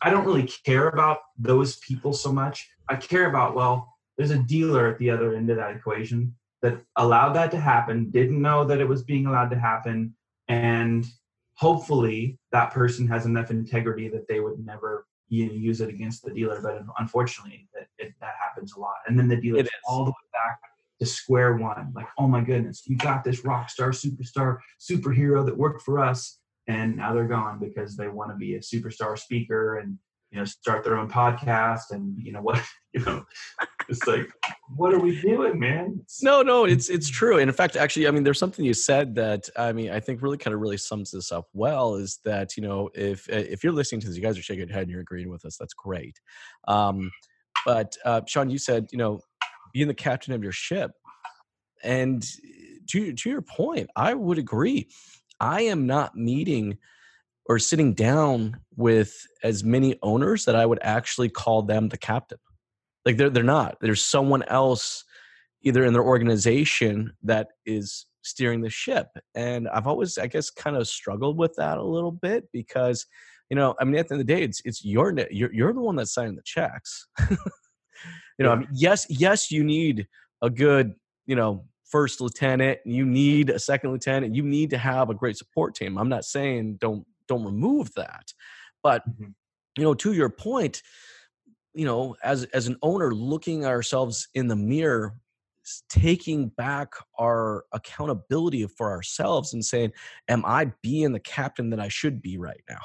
[SPEAKER 1] I don't really care about those people so much. I care about well, there's a dealer at the other end of that equation that allowed that to happen, didn't know that it was being allowed to happen, and hopefully that person has enough integrity that they would never you know, use it against the dealer. But unfortunately, that it, that happens a lot, and then the dealer all the way back to square one. Like, oh my goodness, you got this rock star, superstar, superhero that worked for us, and now they're gone because they want to be a superstar speaker and you know start their own podcast and you know what you know it's like what are we doing man?
[SPEAKER 2] No no it's it's true. And in fact actually i mean there's something you said that i mean i think really kind of really sums this up well is that you know if if you're listening to this you guys are shaking your head and you're agreeing with us. That's great. Um but uh sean you said you know being the captain of your ship. And to to your point i would agree. I am not meeting or sitting down with as many owners that I would actually call them the captain. Like they're they're not. There's someone else either in their organization that is steering the ship. And I've always, I guess, kind of struggled with that a little bit because, you know, I mean, at the end of the day, it's it's your you're you're the one that's signing the checks. you know, yeah. I mean, yes, yes, you need a good, you know, first lieutenant. You need a second lieutenant. You need to have a great support team. I'm not saying don't don't remove that but mm-hmm. you know to your point you know as as an owner looking ourselves in the mirror taking back our accountability for ourselves and saying am i being the captain that i should be right now?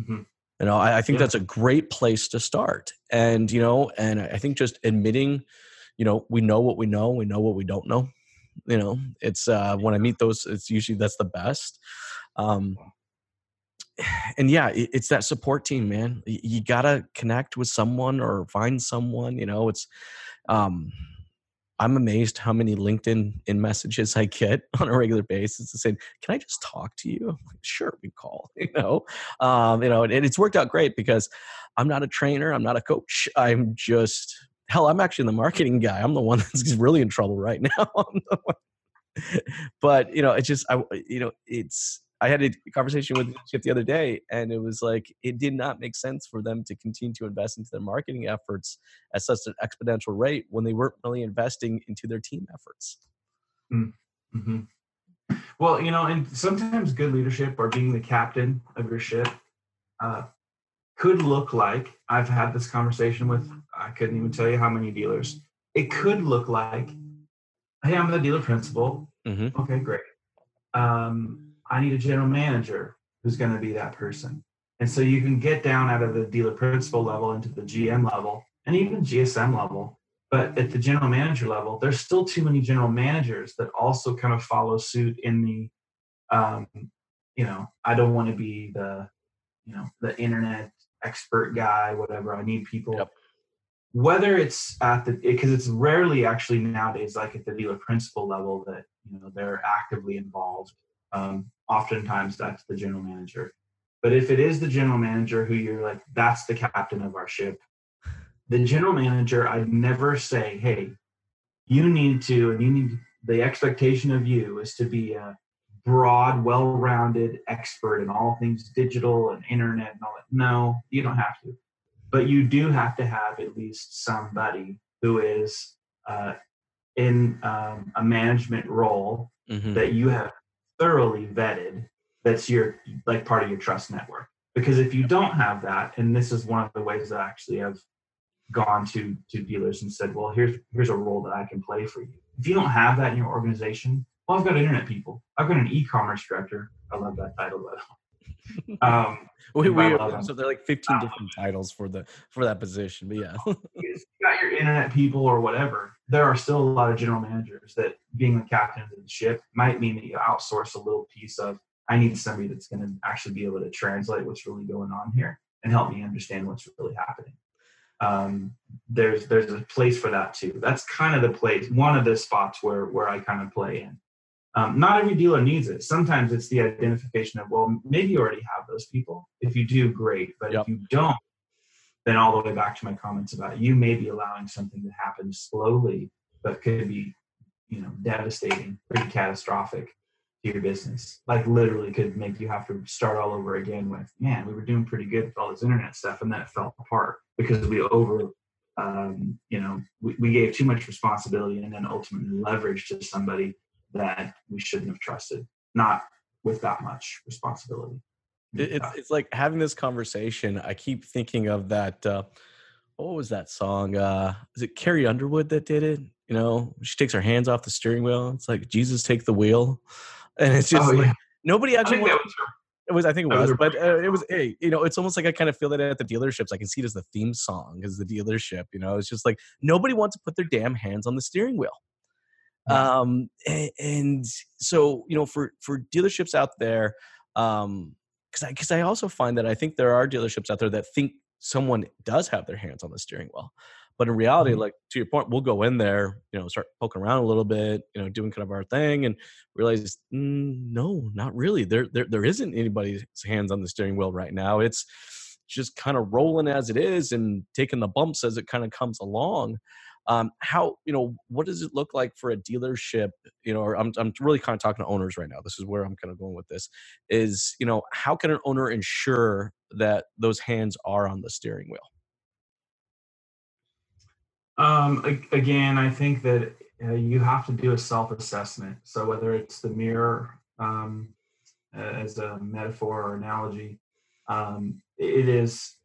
[SPEAKER 2] Mm-hmm. you know i, I think yeah. that's a great place to start. And you know and i think just admitting you know we know what we know we know what we don't know. You know it's uh when i meet those it's usually that's the best. Um and yeah, it's that support team, man. You gotta connect with someone or find someone. You know, it's. Um, I'm amazed how many LinkedIn in messages I get on a regular basis to say, "Can I just talk to you?" Like, sure, we call. You know, um, you know, and it's worked out great because I'm not a trainer, I'm not a coach. I'm just hell. I'm actually the marketing guy. I'm the one that's really in trouble right now. but you know, it's just I, you know, it's I had a conversation with Chip the other day, and it was like it did not make sense for them to continue to invest into their marketing efforts at such an exponential rate when they weren't really investing into their team efforts.
[SPEAKER 1] Mm-hmm. Well, you know, and sometimes good leadership or being the captain of your ship uh, could look like I've had this conversation with I couldn't even tell you how many dealers. It could look like, hey, I'm the dealer principal.
[SPEAKER 2] Mm-hmm.
[SPEAKER 1] Okay, great. Um, I need a general manager who's going to be that person. And so you can get down out of the dealer principal level into the GM level and even GSM level. But at the general manager level, there's still too many general managers that also kind of follow suit in the, um, you know, I don't want to be the, you know, the internet expert guy, whatever. I need people.
[SPEAKER 2] Yep.
[SPEAKER 1] Whether it's at the, because it's rarely actually nowadays like at the dealer principal level that you know they're actively involved. Um, oftentimes that's the general manager. But if it is the general manager who you're like, that's the captain of our ship, the general manager, I'd never say, hey, you need to, and you need the expectation of you is to be a broad, well-rounded expert in all things digital and internet and all that. No, you don't have to. But you do have to have at least somebody who is uh, in um, a management role
[SPEAKER 2] Mm-hmm.
[SPEAKER 1] that you have thoroughly vetted that's your like part of your trust network. Because if you don't have that and this is one of the ways that actually i've gone to to dealers and said well here's here's a role that i can play for you. If you don't have that in your organization well i've got internet people. I've got an e-commerce director. I love that title by the way um,
[SPEAKER 2] We, we,
[SPEAKER 1] I love them.
[SPEAKER 2] so they're like 15 different titles for the for that position, but yeah.
[SPEAKER 1] you got your internet people or whatever, there are still a lot of general managers that being the captain of the ship might mean that you outsource a little piece of I need somebody that's going to actually be able to translate what's really going on here and help me understand what's really happening. Um, there's there's a place for that too. That's kind of the place, one of the spots where where I kind of play in. Um, not every dealer needs it. Sometimes it's the identification of, well, maybe you already have those people. If you do, great. But
[SPEAKER 2] Yep.
[SPEAKER 1] if you don't, then all the way back to my comments about you may be allowing something to happen slowly, but could be, you know, devastating, pretty catastrophic to your business. Like literally could make you have to start all over again with, man, we were doing pretty good with all this internet stuff, and then it fell apart because we over, um, you know, we, we gave too much responsibility and then ultimately leverage to somebody that we shouldn't have trusted, not with that much responsibility.
[SPEAKER 2] It, it's it's like having this conversation. I keep thinking of that. Uh, what was that song? Uh, is it Carrie Underwood that did it? You know, she takes her hands off the steering wheel. It's like Jesus, take the wheel, and it's just
[SPEAKER 1] Oh,
[SPEAKER 2] like
[SPEAKER 1] yeah.
[SPEAKER 2] nobody actually.
[SPEAKER 1] was
[SPEAKER 2] it was, I think it
[SPEAKER 1] was
[SPEAKER 2] was, but uh, it was, hey, you know, it's almost like I kind of feel that at the dealerships. I can see it as the theme song, as the dealership. You know, it's just like nobody wants to put their damn hands on the steering wheel. Um, a- and so you know, for for dealerships out there, um, because I because I also find that I think there are dealerships out there that think someone does have their hands on the steering wheel, but in reality,
[SPEAKER 1] Mhm.
[SPEAKER 2] like to your point, we'll go in there, you know, start poking around a little bit, you know, doing kind of our thing, and realize mm, no, not really. There there there isn't anybody's hands on the steering wheel right now. It's just kind of rolling as it is and taking the bumps as it kind of comes along um, how you know what does it look like for a dealership you know or I'm, I'm really kind of talking to owners right now this is where i'm kind of going with this is you know how can an owner ensure that those hands are on the steering wheel
[SPEAKER 1] Um, again, I think that uh, you have to do a self-assessment. So whether it's the mirror um, as a metaphor or analogy, um, it is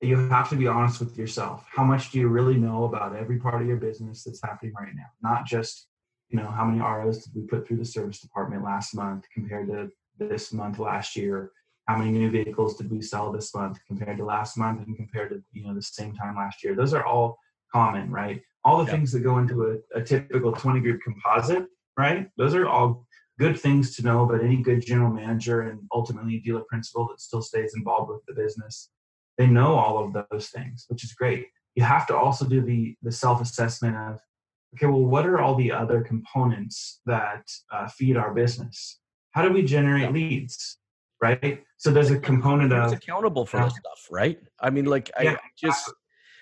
[SPEAKER 1] you have to be honest with yourself. How much do you really know about every part of your business that's happening right now? Not just you know how many ROs did we put through the service department last month compared to this month last year. How many new vehicles did we sell this month compared to last month and compared to you know the same time last year? Those are all common, right? All the things that go into a, a typical 20 group composite, right? Those are all good things to know, but any good general manager and ultimately dealer principal that still stays involved with the business, they know all of those things, which is great. You have to also do the the self assessment of, okay, well, what are all the other components that uh, feed our business? How do we generate leads, right? So there's a component
[SPEAKER 2] Who's
[SPEAKER 1] of
[SPEAKER 2] accountable for this stuff right i mean like i
[SPEAKER 1] Yeah,
[SPEAKER 2] just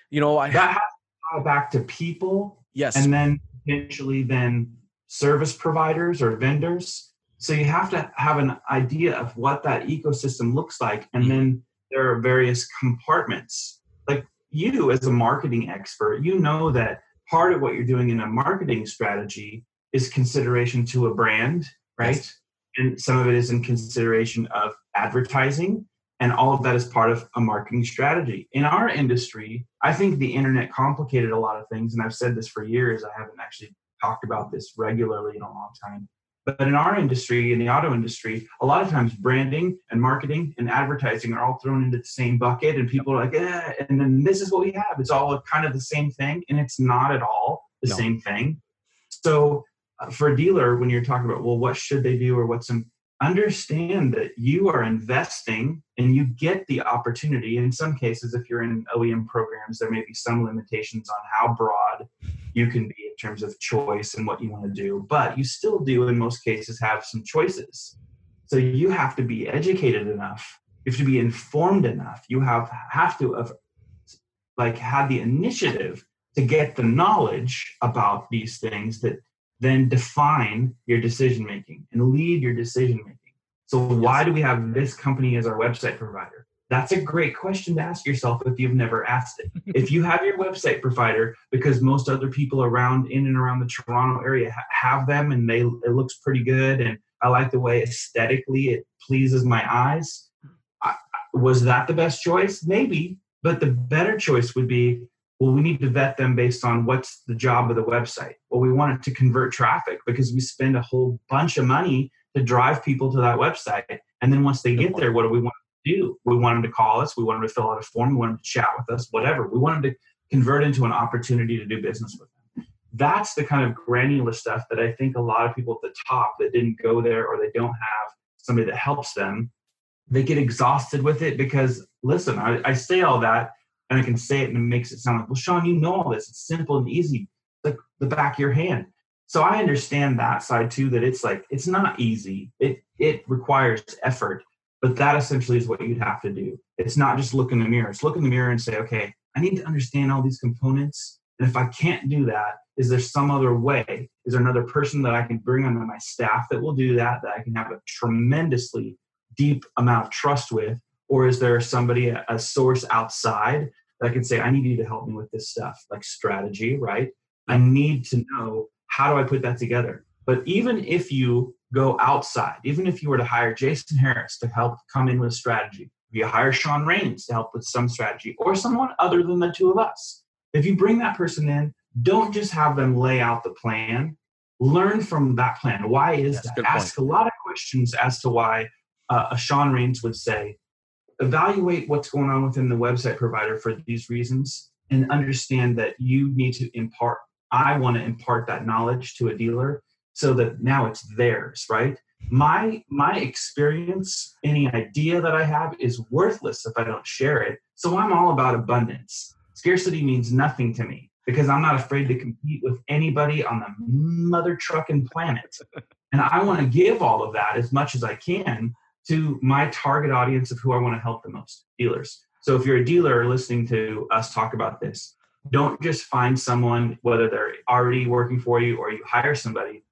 [SPEAKER 2] you know i
[SPEAKER 1] that has to tie back to people
[SPEAKER 2] yes
[SPEAKER 1] and then potentially then service providers or vendors So you have to have an idea of what that ecosystem looks like. And then there are various compartments. Like you, as a marketing expert, you know that part of what you're doing in a marketing strategy is consideration to a brand, right? Yes. And some of it is in consideration of advertising. And all of that is part of a marketing strategy. In our industry, I think the internet complicated a lot of things. And I've said this for years. I haven't actually talked about this regularly in a long time. But in our industry, in the auto industry, a lot of times branding and marketing and advertising are all thrown into the same bucket, and people are like, eh, and then this is what we have. It's all kind of the same thing, and it's not at all the no. same thing. So, uh, for a dealer, when you're talking about, well, what should they do or what's some, understand that you are investing and you get the opportunity. In some cases, if you're in OEM programs, there may be some limitations on how broad you can be in terms of choice and what you want to do, but you still do, in most cases, have some choices. So you have to be educated enough. You have to be informed enough. You have have to have like had the initiative to get the knowledge about these things that then define your decision making and lead your decision making. So, why do we have this company as our website provider? That's a great question to ask yourself if you've never asked it. if you have your website provider because most other people around in and around the Toronto area have them and they it looks pretty good and I like the way aesthetically it pleases my eyes. I, was that the best choice? Maybe, but the better choice would be well, we need to vet them based on what's the job of the website. Well, we want it to convert traffic because we spend a whole bunch of money to drive people to that website. And then once they get there, what do we want to do? We want them to call us. We want them to fill out a form. We want them to chat with us, whatever. We want them to convert into an opportunity to do business with them. That's the kind of granular stuff that I think a lot of people at the top that didn't go there or they don't have somebody that helps them, they get exhausted with it because, listen, I, I say all that and I can say it and it makes it sound like, well, Sean, you know all this. It's simple and easy, like the back of your hand. So I understand that side too, that it's like it's not easy. It it requires effort, but that essentially is what you'd have to do. It's not just look in the mirror. It's look in the mirror and say, okay, I need to understand all these components. And if I can't do that, is there some other way? Is there another person that I can bring onto my staff that will do that, that I can have a tremendously deep amount of trust with? Or is there somebody, a source outside I can say, I need you to help me with this stuff, like strategy, right? I need to know how do I put that together? But even if you go outside, even if you were to hire Jason Harris to help come in with strategy, if you hire Sean Raines to help with some strategy, or someone other than the two of us, if you bring that person in, don't just have them lay out the plan. Learn from that plan. Why is That's that? Ask a lot of questions as to why uh, a Sean Raines would say, evaluate what's going on within the website provider for these reasons and understand that you need to impart i want to impart that knowledge to a dealer so that now it's theirs right? My my experience any idea that i have is worthless if i don't share it. So i'm all about abundance. Scarcity means nothing to me because i'm not afraid to compete with anybody on the mother trucking planet. And i want to give all of that as much as i can to my target audience of who I want to help the most dealers. So if you're a dealer listening to us talk about this, don't just find someone, whether they're already working for you or you hire somebody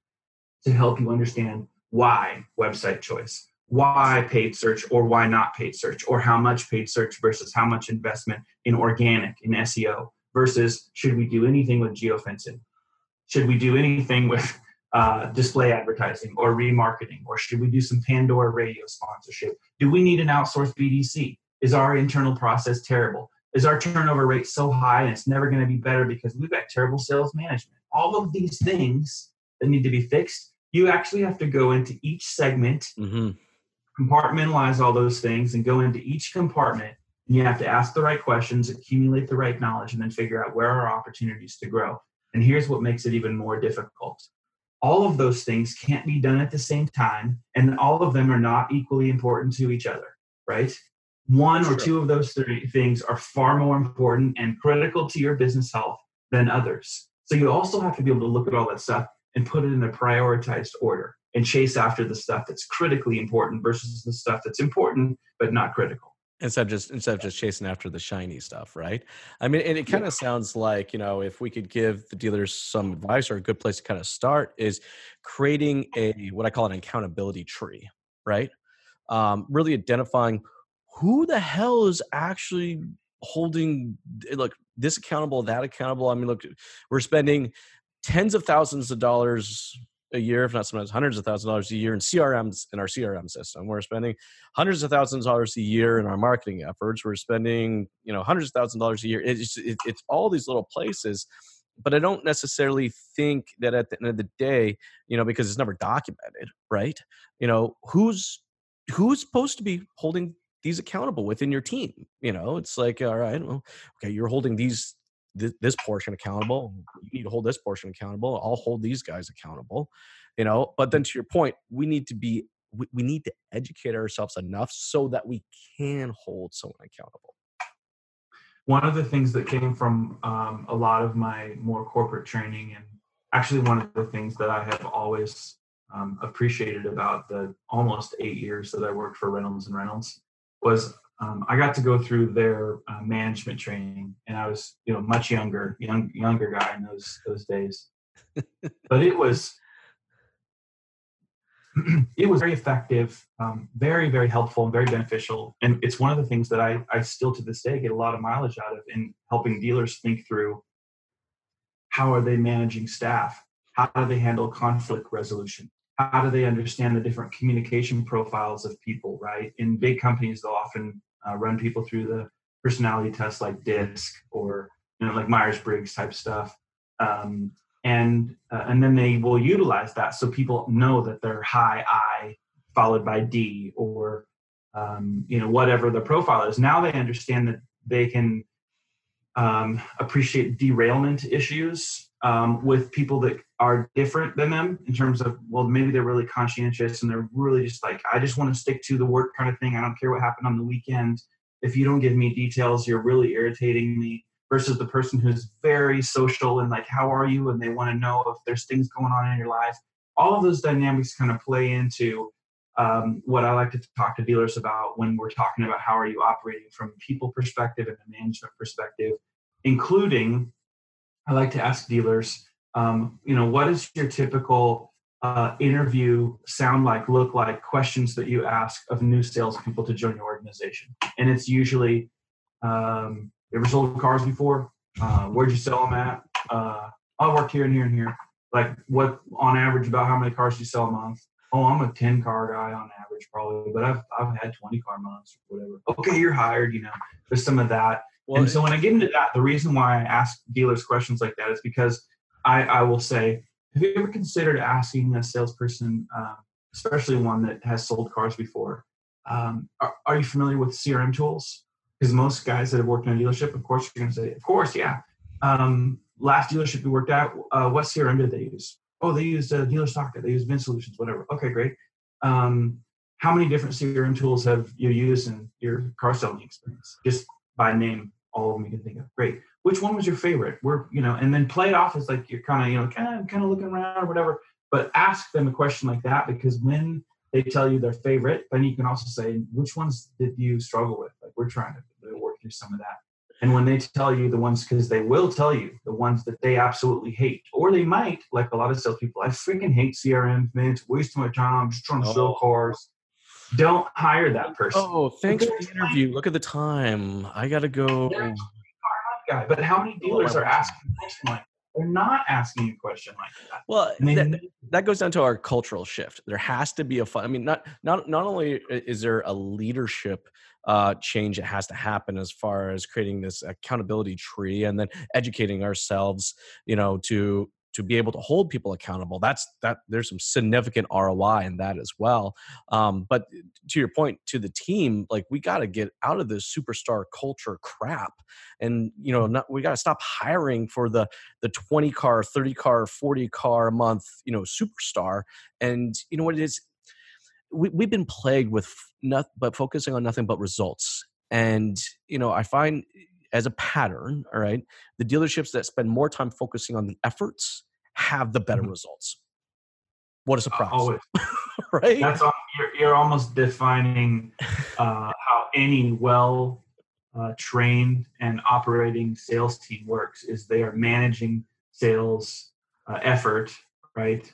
[SPEAKER 1] to help you understand why website choice, why paid search or why not paid search, or how much paid search versus how much investment in organic, in SEO, versus should we do anything with geofencing? Should we do anything with uh, display advertising or remarketing? Or should we do some Pandora radio sponsorship? Do we need an outsourced BDC? Is our internal process terrible? Is our turnover rate so high and it's never going to be better because we've got terrible sales management? All of these things that need to be fixed, you actually have to go into each segment, mm-hmm. compartmentalize all those things, and go into each compartment. And you have to ask the right questions, accumulate the right knowledge, and then figure out where are opportunities to grow. And here's what makes it even more difficult all of those things can't be done at the same time and all of them are not equally important to each other right? One or two of those three things are far more important and critical to your business health than others. So you also have to be able to look at all that stuff and put it in a prioritized order and chase after the stuff that's critically important versus the stuff that's important but not critical
[SPEAKER 2] instead of just instead of just chasing after the shiny stuff right? I mean and it kind of sounds like you know if we could give the dealers some advice or a good place to kind of start is creating a what i call an accountability tree right? Um, really identifying who the hell is actually holding look this accountable that accountable? I mean look we're spending tens of thousands of dollars a year, if not sometimes hundreds of thousands of dollars a year in CRMs in our CRM system. We're spending hundreds of thousands of dollars a year in our marketing efforts. We're spending, you know, hundreds of thousands of dollars a year. It's it, it's all these little places, but I don't necessarily think that at the end of the day, you know, because it's never documented, right? You know, who's who's supposed to be holding these accountable within your team? You know, it's like, all right, well, okay, you're holding these th- this portion accountable. You need to hold this portion accountable. I'll hold these guys accountable. You know, but then to your point, we need to be we, we need to educate ourselves enough so that we can hold someone accountable.
[SPEAKER 1] One of the things that came from um, a lot of my more corporate training, and actually one of the things that I have always um, appreciated about the almost eight years that I worked for Reynolds and Reynolds, was um, I got to go through their uh, management training, and I was, you know, much younger, young, younger guy in those those days. but it was, it was very effective, um, very very helpful, and very beneficial. And it's one of the things that I I still to this day get a lot of mileage out of in helping dealers think through how are they managing staff, how do they handle conflict resolution, how do they understand the different communication profiles of people right in big companies they'll often uh, run people through the personality tests like DISC or you know like Myers Briggs type stuff, um, and uh, and then they will utilize that so people know that they're high I followed by D or um, you know whatever the profile is. Now they understand that they can um, appreciate derailment issues um, with people that are different than them in terms of well maybe they're really conscientious and they're really just like i just want to stick to the work kind of thing. I don't care what happened on the weekend. If you don't give me details you're really irritating me versus the person who's very social and like how are you? and they want to know if there's things going on in your life. All of those dynamics kind of play into um, what i like to talk to dealers about when we're talking about how are you operating from people perspective and a management perspective including I like to ask dealers, um, you know, what is your typical uh, interview sound like, look like, questions that you ask of new salespeople to join your organization? And it's usually, um, ever sold cars before? Uh, where'd you sell them at? Uh, I work here and here and here. Like, what on average about how many cars do you sell a month? Oh, I'm a 10 car guy on average, probably, but I've, I've had 20 car months or whatever. Okay, you're hired, you know, there's some of that. Well, and so when I get into that, the reason why I ask dealers questions like that is because I, I will say, have you ever considered asking a salesperson, uh, especially one that has sold cars before, um, are, are, you familiar with CRM tools? Because most guys that have worked in a dealership, of course, you're going to say, of course, yeah. Um, last dealership you worked at, uh, what CRM did they use? Oh, they used uh, DealerSocket, they used VinSolutions, whatever. Okay, great. Um, how many different CRM tools have you used in your car selling experience? Just by name all of them you can think of. Great. Which one was your favorite? We're, you know, and then play it off as like you're kind of, you know, kind of kind of looking around or whatever. But ask them a question like that because when they tell you their favorite, then you can also say, which ones did you struggle with? Like we're trying to work through some of that. And when they tell you the ones, because they will tell you the ones that they absolutely hate, or they might, like a lot of salespeople, I freaking hate CRM, man. It's wasting my time. I'm just trying to oh. sell cars don't hire that person.
[SPEAKER 2] Oh, thanks for the interview. Look at the time. I gotta go.
[SPEAKER 1] Guy, but how many dealers are asking question like they're not asking a question like that?
[SPEAKER 2] Well, that, that goes down to our cultural shift. There has to be a fun. I mean, not not not only is there a leadership uh, change that has to happen as far as creating this accountability tree and then educating ourselves, you know, to to be able to hold people accountable that's that there's some significant roi in that as well. Um, but to your point to the team like we got to get out of this superstar culture crap and you know not, we got to stop hiring for the the 20 car 30 car 40 car a month you know superstar. And you know what it is? We, we've been plagued with not but focusing on nothing but results. And you know i find as a pattern, all right, the dealerships that spend more time focusing on the efforts have the better mm-hmm. results. What a surprise.
[SPEAKER 1] Always.
[SPEAKER 2] right?
[SPEAKER 1] That's you're, you're almost defining uh, how any well uh, trained and operating sales team works. Is they are managing sales uh, effort, right?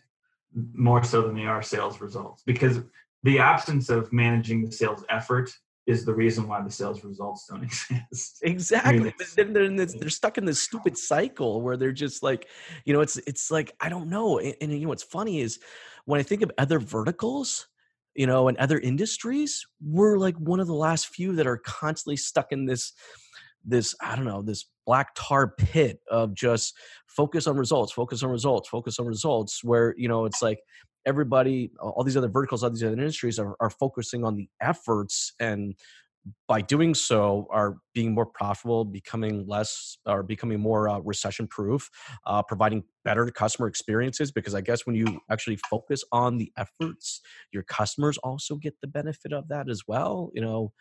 [SPEAKER 1] More so than they are sales results, because the absence of managing the sales effort is the reason why the sales results don't exist.
[SPEAKER 2] Exactly. I mean, they're, they're, they're, stuck in this stupid cycle where they're just like, you know, it's it's like I don't know. And, and, you know what's funny is when I think of other verticals, you know, and other industries, we're like one of the last few that are constantly stuck in this this I don't know this black tar pit of just focus on results, focus on results, focus on results. Where you know it's like everybody, all these other verticals, all these other industries are, are focusing on the efforts and by doing so are being more profitable becoming less or becoming more uh, recession proof uh, providing better customer experiences because i guess when you actually focus on the efforts your customers also get the benefit of that as well you know?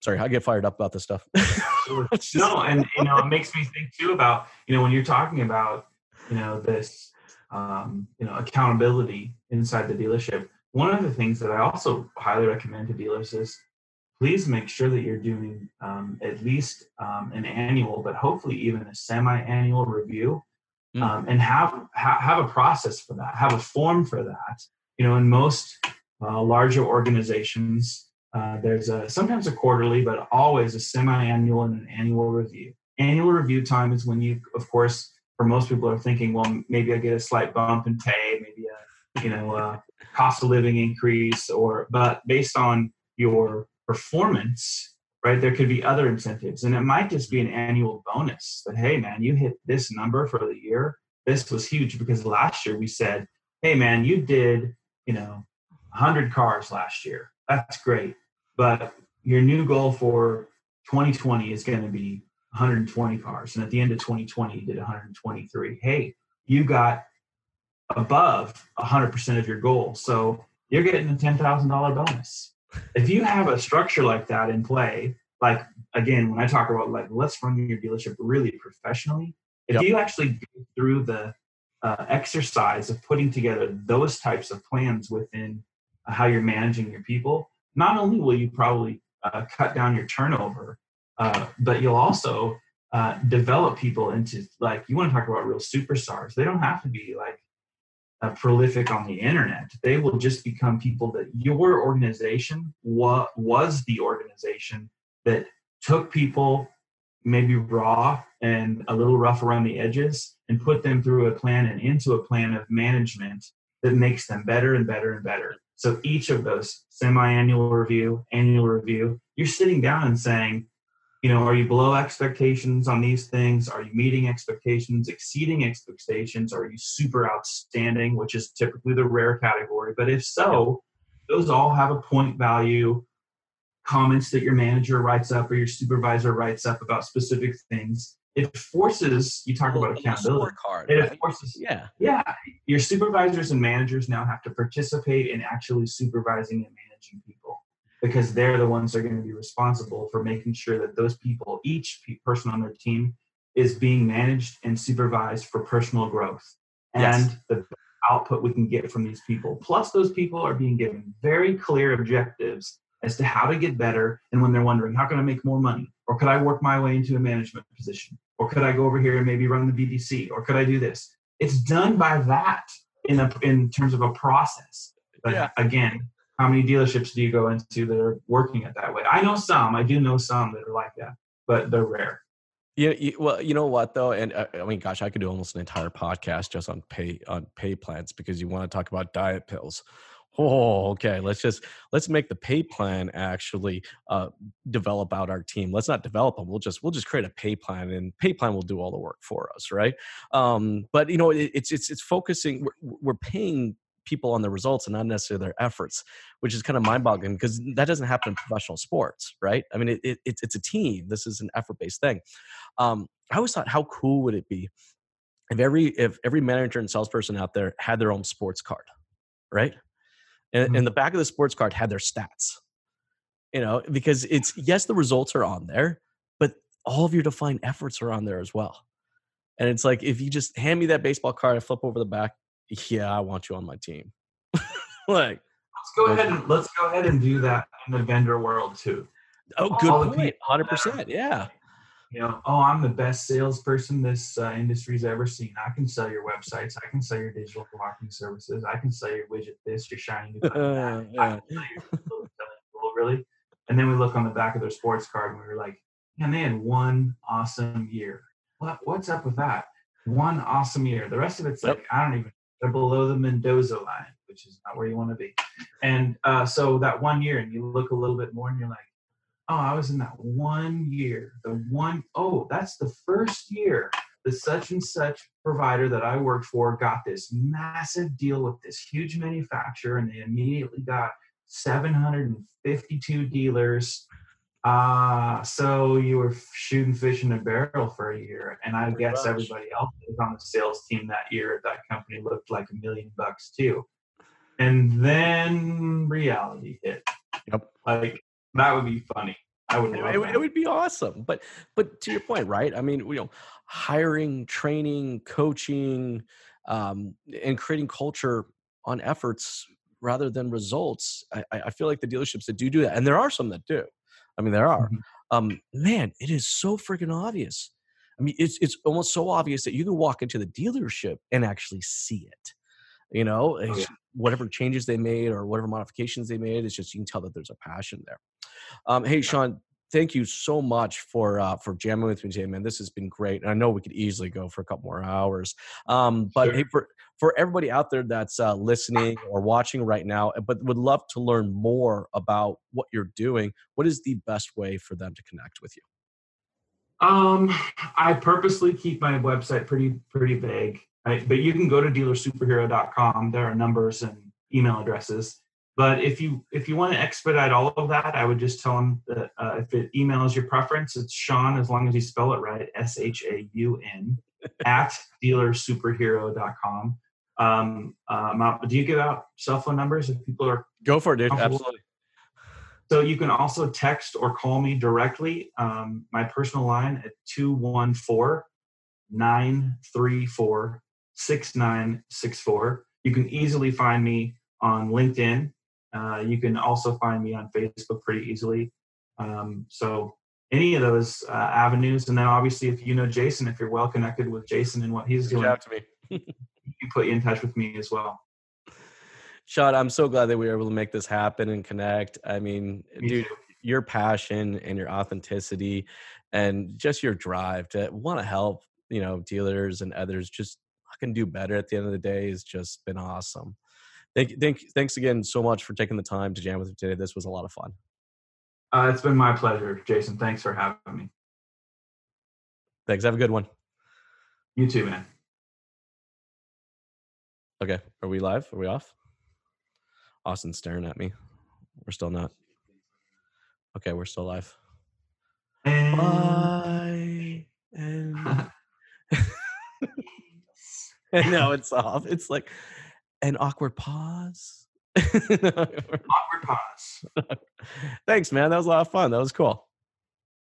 [SPEAKER 2] Sorry i get fired up about this stuff.
[SPEAKER 1] No and you know it makes me think too about you know when you're talking about you know this um, you know accountability inside the dealership. One of the things that i also highly recommend to dealers is please make sure that you're doing um, at least um, an annual but hopefully even a semi-annual review mm. um, and have ha- have a process for that have a form for that. You know in most uh, larger organizations uh, there's a sometimes a quarterly but always a semi-annual and an annual review. Annual review time is when you of course for most people are thinking, well, maybe I get a slight bump in pay, maybe a you know a cost of living increase, or but based on your performance, right? There could be other incentives, and it might just be an annual bonus that hey, man, you hit this number for the year. This was huge because last year we said, hey, man, you did you know 100 cars last year. That's great, but your new goal for 2020 is going to be 120 cars. And at the end of 2020, you did 123. Hey, you got above 100% of your goal. So you're getting a $10,000 bonus. If you have a structure like that in play, like again, when I talk about like, let's run your dealership really professionally, if yep. you actually go through the uh, exercise of putting together those types of plans within uh, how you're managing your people, not only will you probably uh, cut down your turnover, uh, but you'll also uh, develop people into like you want to talk about real superstars. They don't have to be like uh, prolific on the internet. They will just become people that your organization wa- was the organization that took people maybe raw and a little rough around the edges and put them through a plan and into a plan of management that makes them better and better and better. So each of those semi-annual review, annual review, you're sitting down and saying, you know, are you below expectations on these things? Are you meeting expectations, exceeding expectations? Are you super outstanding, which is typically the rare category? But if so, those all have a point value. Comments that your manager writes up or your supervisor writes up about specific things. It forces you talk about accountability.
[SPEAKER 2] Card,
[SPEAKER 1] it
[SPEAKER 2] right?
[SPEAKER 1] forces,
[SPEAKER 2] yeah,
[SPEAKER 1] yeah. Your supervisors and managers now have to participate in actually supervising and managing people because they're the ones that are going to be responsible for making sure that those people, each person on their team, is being managed and supervised for personal growth and yes. the output we can get from these people. Plus, those people are being given very clear objectives as to how to get better. And when they're wondering, how can I make more money? Or could I work my way into a management position? Or could I go over here and maybe run the BDC? Or could I do this? It's done by that in a, in terms of a process. But yeah. again, how many dealerships do you go into that are working it that way? I know some. I do know some that are like that, but they're rare.
[SPEAKER 2] Yeah, well, you know what though, and uh, I mean, gosh, I could do almost an entire podcast just on pay on pay plans because you want to talk about diet pills. Oh, okay. Let's just let's make the pay plan actually uh, develop out our team. Let's not develop them. We'll just we'll just create a pay plan, and pay plan will do all the work for us, right? Um, but you know, it, it's it's it's focusing. We're, we're paying people on the results and not necessarily their efforts, which is kind of mind boggling because that doesn't happen in professional sports, right? I mean, it, it, it's, it's a team. This is an effort based thing. Um, I always thought, how cool would it be if every if every manager and salesperson out there had their own sports card, right? And, mm-hmm. and the back of the sports card had their stats, you know, because it's yes, the results are on there, but all of your defined efforts are on there as well. And it's like if you just hand me that baseball card, I flip over the back, yeah, I want you on my team. like
[SPEAKER 1] let's go ahead and let's go ahead and do that in the vendor world too.
[SPEAKER 2] Oh, good point. Hundred percent. Yeah.
[SPEAKER 1] You know, oh, I'm the best salesperson this uh, industry's ever seen. I can sell your websites. I can sell your digital marketing services. I can sell your widget this, your shiny new button that. yeah. really. And then we look on the back of their sports card and we were like, man, they had one awesome year. What what's up with that? One awesome year. The rest of it's like I don't even. They're below the Mendoza line, which is not where you want to be. And uh, so that one year, and you look a little bit more, and you're like, oh, I was in that one year. The one oh, that's the first year the such and such provider that I worked for got this massive deal with this huge manufacturer, and they immediately got 752 dealers uh, so you were shooting fish in a barrel for a year, and I Pretty guess much. everybody else was on the sales team that year at that company looked like a million bucks too. And then reality hit.
[SPEAKER 2] Yep.
[SPEAKER 1] Like that would be funny. I would.
[SPEAKER 2] It, it, it, would be awesome. But but to your point, right? I mean, you know, hiring, training, coaching, um, and creating culture on efforts rather than results. I, I feel like the dealerships that do do that, and there are some that do I mean, there are. Mm-hmm. Um, man, it is so freaking obvious. I mean, it's it's almost so obvious that you can walk into the dealership and actually see it. You know, oh, yeah. whatever changes they made or whatever modifications they made, it's just you can tell that there's a passion there. Um, hey, Sean, thank you so much for uh, for jamming with me today, man. This has been great. And I know we could easily go for a couple more hours. Um, but sure. hey, for for everybody out there that's uh, listening or watching right now, uh, but would love to learn more about what you're doing, what is the best way for them to connect with you?
[SPEAKER 1] Um, I purposely keep my website pretty pretty vague, right? but you can go to dealersuperhero.com. There are numbers and email addresses but if you if you want to expedite all of that, I would just tell them that uh, if it email is your preference, it's Sean as long as you spell it right, S H A U N at dealersuperhero.com. Um, um, do you give out cell phone numbers if people are
[SPEAKER 2] go for it, dude? Absolutely.
[SPEAKER 1] So you can also text or call me directly. Um, my personal line at 214 934 6964. You can easily find me on LinkedIn uh, you can also find me on Facebook pretty easily. Um, so any of those uh, avenues, and then obviously if you know Jason, if you're well connected with Jason and what he's doing,
[SPEAKER 2] to me.
[SPEAKER 1] he can put you in touch with me as well.
[SPEAKER 2] Sean, I'm so glad that we were able to make this happen and connect. I mean, me dude, too. your passion and your authenticity and just your drive to want to help, you know, dealers and others just fucking do better at the end of the day has just been awesome. Thank, thank, thanks again so much for taking the time to jam with me today. This was a lot of fun.
[SPEAKER 1] Uh, it's been my pleasure, Jason. Thanks for having me.
[SPEAKER 2] Thanks. Have a good one.
[SPEAKER 1] You too, man.
[SPEAKER 2] Okay. Are we live? Are we off? Austin's staring at me. We're still not. Okay, we're still live.
[SPEAKER 1] And...
[SPEAKER 2] Bye. And... and now it's off. It's like an awkward pause.
[SPEAKER 1] awkward pause.
[SPEAKER 2] Thanks, man. That was a lot of fun. That was cool.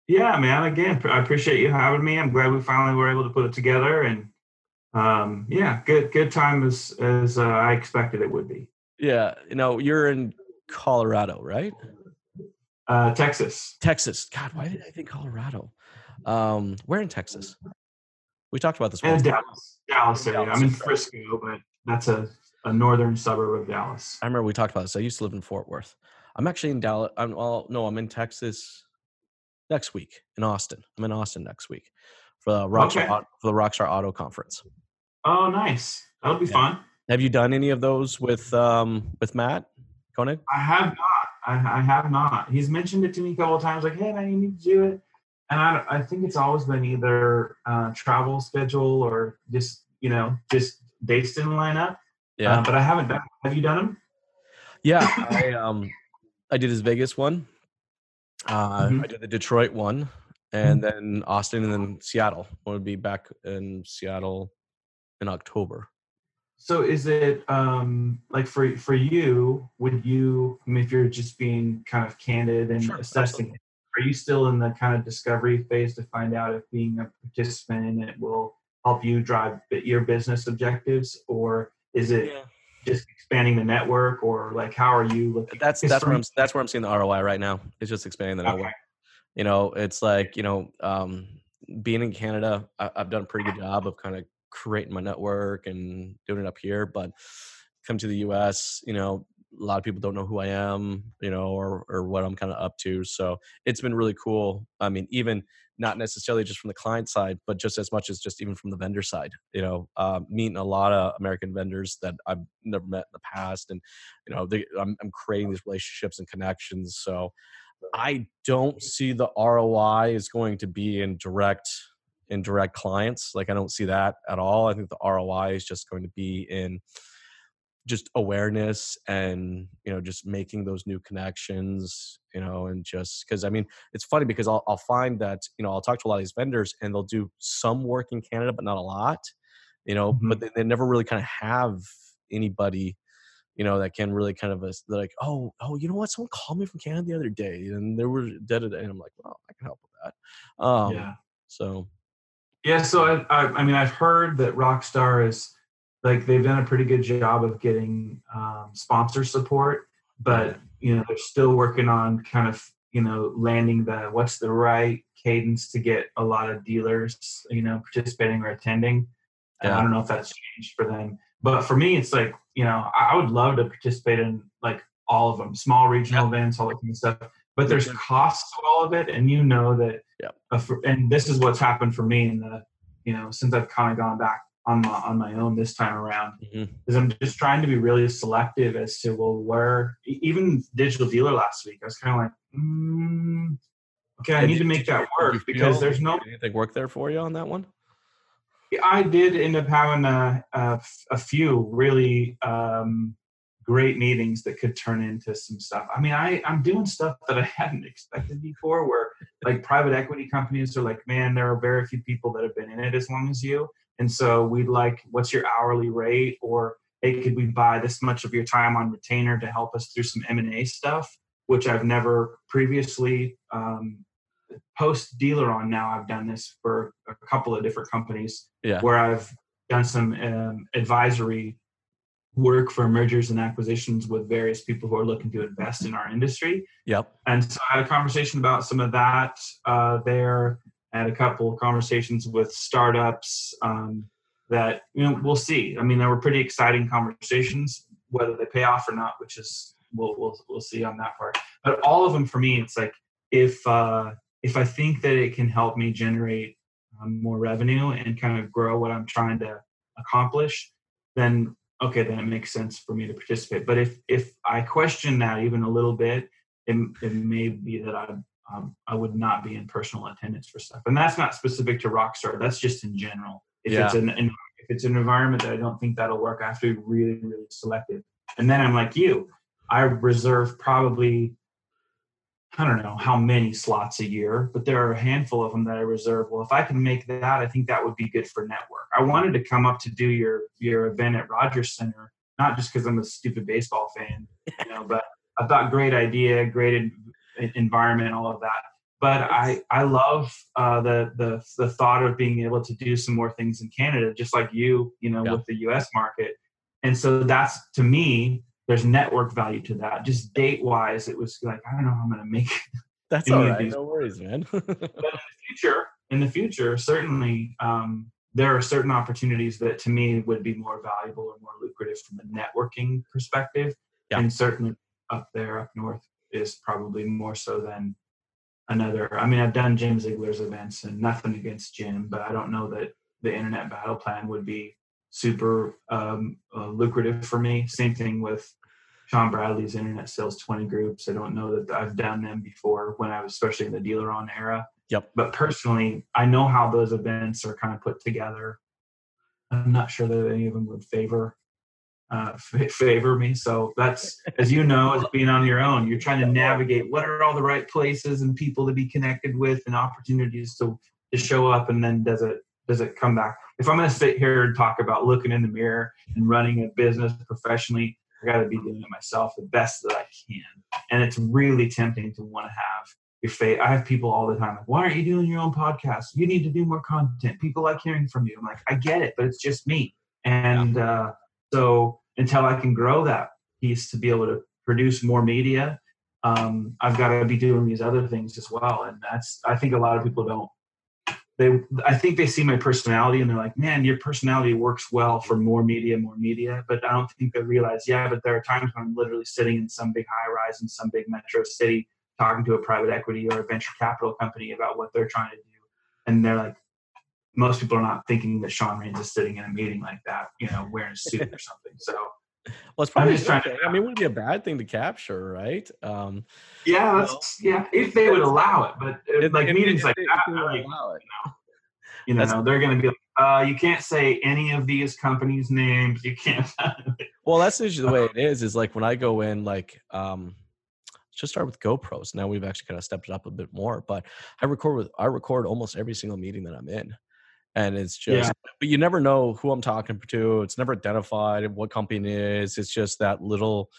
[SPEAKER 1] Yeah, man. Again, I appreciate you having me. I'm glad we finally were able to put it together, and um, yeah, good good time as as uh, I expected it would be.
[SPEAKER 2] Yeah, you know, you're in Colorado, right?
[SPEAKER 1] Uh, Texas.
[SPEAKER 2] Texas. God, why did I think Colorado? Um, where in Texas? We talked about this.
[SPEAKER 1] And Dallas, Dallas area. I'm in Frisco, but that's a a northern suburb of Dallas.
[SPEAKER 2] I remember we talked about this. I used to live in Fort Worth. I'm actually in Dallas. I'm well, no, I'm in Texas next week in Austin. I'm in Austin next week for the Rockstar okay. for the Rockstar Auto Conference.
[SPEAKER 1] Oh, nice. That'll be yeah. fun.
[SPEAKER 2] Have you done any of those with um with Matt Koenig?
[SPEAKER 1] I have not. I, I have not. He's mentioned it to me a couple of times, like, "Hey, man, you need to do it." And I, I think it's always been either uh, travel schedule or just you know just dates didn't line up. Yeah, uh, but I haven't done. Have you done them?
[SPEAKER 2] Yeah, I um, I did his Vegas one. Uh, mm-hmm. I did the Detroit one, and mm-hmm. then Austin, and then Seattle. I will be back in Seattle in October.
[SPEAKER 1] So is it um, like for for you? Would you, I mean, if you're just being kind of candid and sure, assessing, absolutely. are you still in the kind of discovery phase to find out if being a participant in it will help you drive your business objectives, or is it yeah. just expanding the network, or like how are you looking?
[SPEAKER 2] That's that's where I'm that's where I'm seeing the ROI right now. It's just expanding the network. You know, it's like you know, um, being in Canada, I, have done a pretty good job of kind of creating my network and doing it up here, but come to the U.S., you know, a lot of people don't know who I am, you know, or or what I'm kind of up to. So it's been really cool. I mean, even not necessarily just from the client side, but just as much as just even from the vendor side. You know, uh, meeting a lot of American vendors that I've never met in the past, and you know, they, I'm, I'm creating these relationships and connections. So I don't see the ROI is going to be in direct in direct clients. Like I don't see that at all. I think the ROI is just going to be in just awareness and you know just making those new connections you know and just because i mean it's funny because I'll, I'll find that you know i'll talk to a lot of these vendors and they'll do some work in canada but not a lot you know mm-hmm. but they, they, never really kind of have anybody you know that can really kind of they're like oh oh you know what? Someone called me from canada the other day and they were dead at and i'm like well i can help with that. Um yeah. so
[SPEAKER 1] yeah so I, I i mean i've heard that rockstar is like they've done a pretty good job of getting um, sponsor support, but you know they're still working on kind of you know landing the what's the right cadence to get a lot of dealers you know participating or attending. Yeah. I don't know if that's changed for them, but for me, it's like you know I, would love to participate in like all of them, small regional yeah. events, all that kind of stuff. But there's costs to all of it, and you know that.
[SPEAKER 2] Yeah.
[SPEAKER 1] and this is what's happened for me in the you know since I've kind of gone back on my on my own this time around because mm-hmm. I'm just trying to be really selective as to well where even digital dealer last week I was kind of like mm, okay I need to make that work because there's no
[SPEAKER 2] anything work there for you on that one.
[SPEAKER 1] I did end up having a a, a few really um, great meetings that could turn into some stuff. I mean, I I'm doing stuff that I hadn't expected before, where like private equity companies are like, man, there are very few people that have been in it as long as you and so we'd like, what's your hourly rate? Or hey, could we buy this much of your time on retainer to help us through some M&A stuff, which I've never previously um, post Dealeron now. I've done this for a couple of different companies
[SPEAKER 2] yeah.
[SPEAKER 1] where I've done some um, advisory work for mergers and acquisitions with various people who are looking to invest in our industry.
[SPEAKER 2] Yep.
[SPEAKER 1] And so I had a conversation about some of that uh, there had a couple of conversations with startups um, that you know we'll see. I mean, they were pretty exciting conversations. Whether they pay off or not, which is we'll we'll we'll see on that part. But all of them for me, it's like if uh, if I think that it can help me generate um, more revenue and kind of grow what I'm trying to accomplish, then okay, then it makes sense for me to participate. But if if I question that even a little bit, it, it may be that I um, I would not be in personal attendance for stuff. And that's not specific to Rockstar. That's just in general. If yeah. it's an, if it's an environment that I don't think that'll work, I have to be really really selective. And then I'm like you, I reserve probably I don't know how many slots a year, but there are a handful of them that I reserve. Well, if I can make that, I think that would be good for network. I wanted to come up to do your your event at Rogers Center, not just because I'm a stupid baseball fan, you know, but I thought great idea, great environment, all of that. But I I love uh, the the the thought of being able to do some more things in Canada, just like you, you know, yeah. with the U.S. market. And so that's to me, there's network value to that. Just date wise, it was like I don't know how I'm going to make.
[SPEAKER 2] That's all right. No worries, man.
[SPEAKER 1] but in the future, in the future, certainly um, there are certain opportunities that to me would be more valuable or more lucrative from a networking perspective. Yeah. And certainly up there, up north, is probably more so than another. I mean, I've done Jim Ziegler's events, and nothing against Jim, but I don't know that the internet battle plan would be super um, uh, lucrative for me. Same thing with Sean Bradley's Internet Sales 20 groups. I don't know that I've done them before when I was especially in the Dealeron era.
[SPEAKER 2] Yep.
[SPEAKER 1] But personally, I know how those events are kind of put together. I'm not sure that any of them would favor uh, f- favor me. So that's, as you know, as being on your own, you're trying to navigate what are all the right places and people to be connected with and opportunities to, to show up. And then does it, does it come back? If I'm going to sit here and talk about looking in the mirror and running a business professionally, I got to be doing it myself the best that I can. And it's really tempting to want to have your face. I have people all the time like, why aren't you doing your own podcast? You need to do more content. People like hearing from you. I'm like, I get it, but it's just me. And, uh, so until I can grow that piece to be able to produce more media, um, I've got to be doing these other things as well. And that's, I think a lot of people don't. They, I think they see my personality and they're like, man, your personality works well for more media, more media. But I don't think they realize, yeah, but there are times when I'm literally sitting in some big high rise in some big metro city talking to a private equity or a venture capital company about what they're trying to do. And they're like, most people are not thinking that Sean Raines is sitting in a meeting like that, you know, wearing a suit or something. So,
[SPEAKER 2] well, it's probably to, I mean, it wouldn't be a bad thing to capture, right? Um,
[SPEAKER 1] yeah, that's, yeah, if they would allow it, but uh, like if, meetings if, like if, that, like, you know, you know they're going to be like, uh, you can't say any of these companies' names. You can't.
[SPEAKER 2] well, that's usually the way it is. Is like when I go in, like, um, let's just start with GoPros. Now we've actually kind of stepped it up a bit more, but I record with I record almost every single meeting that I'm in and it's just yeah. but you never know who i'm talking to it's never identified what company it is it's just that little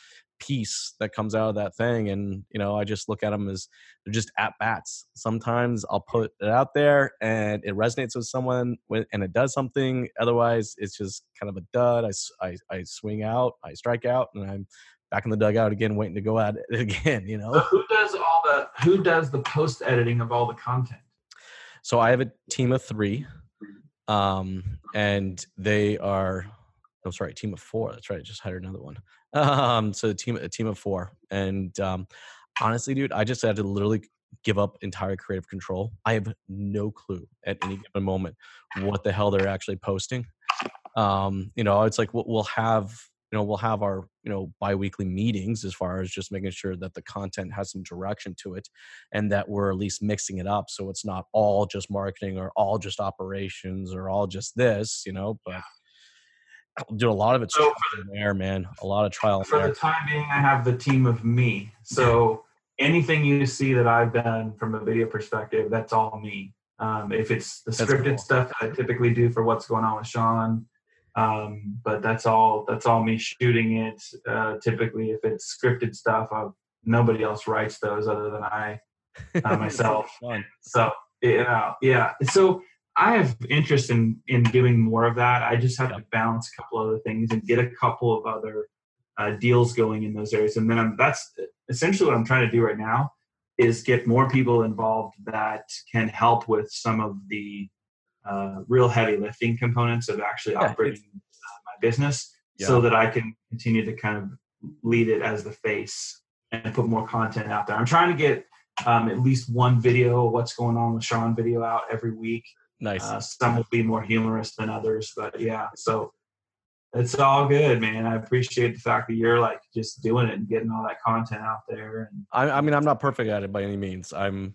[SPEAKER 2] piece that comes out of that thing and you know i just look at them as they're just at bats sometimes i'll put it out there and it resonates with someone and it does something otherwise it's just kind of a dud i, I, I swing out i strike out and i'm back in the dugout again waiting to go at it again you know?
[SPEAKER 1] So who does all the who does the post editing of all the content?
[SPEAKER 2] So i have a team of three um, and they are I'm oh, sorry, team of four. That's right. I just hired another one. Um, so a team a team of four. And um, honestly, dude, I just had to literally give up entire creative control. I have no clue at any given moment what the hell they're actually posting. Um, you know, it's like we'll, we'll have you know we'll have our you know biweekly meetings as far as just making sure that the content has some direction to it and that we're at least mixing it up so it's not all just marketing or all just operations or all just this you know but do a lot of it so there man a lot of trial
[SPEAKER 1] for the time being i have the team of me. So anything you see that i've done from a video perspective that's all me. Um, if it's the scripted cool. stuff that i typically do for what's going on with shawn um, but that's all that's all me shooting it. Uh, typically if it's scripted stuff I've, nobody else writes those other than i uh, myself. So you know yeah. So i have interest in in doing more of that. I just have to balance a couple other things and get a couple of other uh, deals going in those areas. And then I'm, that's essentially what i'm trying to do right now is get more people involved that can help with some of the uh, real heavy lifting components of actually yeah, operating uh, my business yeah. so that I can continue to kind of lead it as the face and put more content out there. I'm trying to get um, at least one video what's going on with Shawn video out every week.
[SPEAKER 2] Nice.
[SPEAKER 1] Uh, some will be more humorous than others, but yeah, so it's all good, man. I appreciate the fact that you're like just doing it and getting all that content out there. And
[SPEAKER 2] I, I mean, I'm not perfect at it by any means. I'm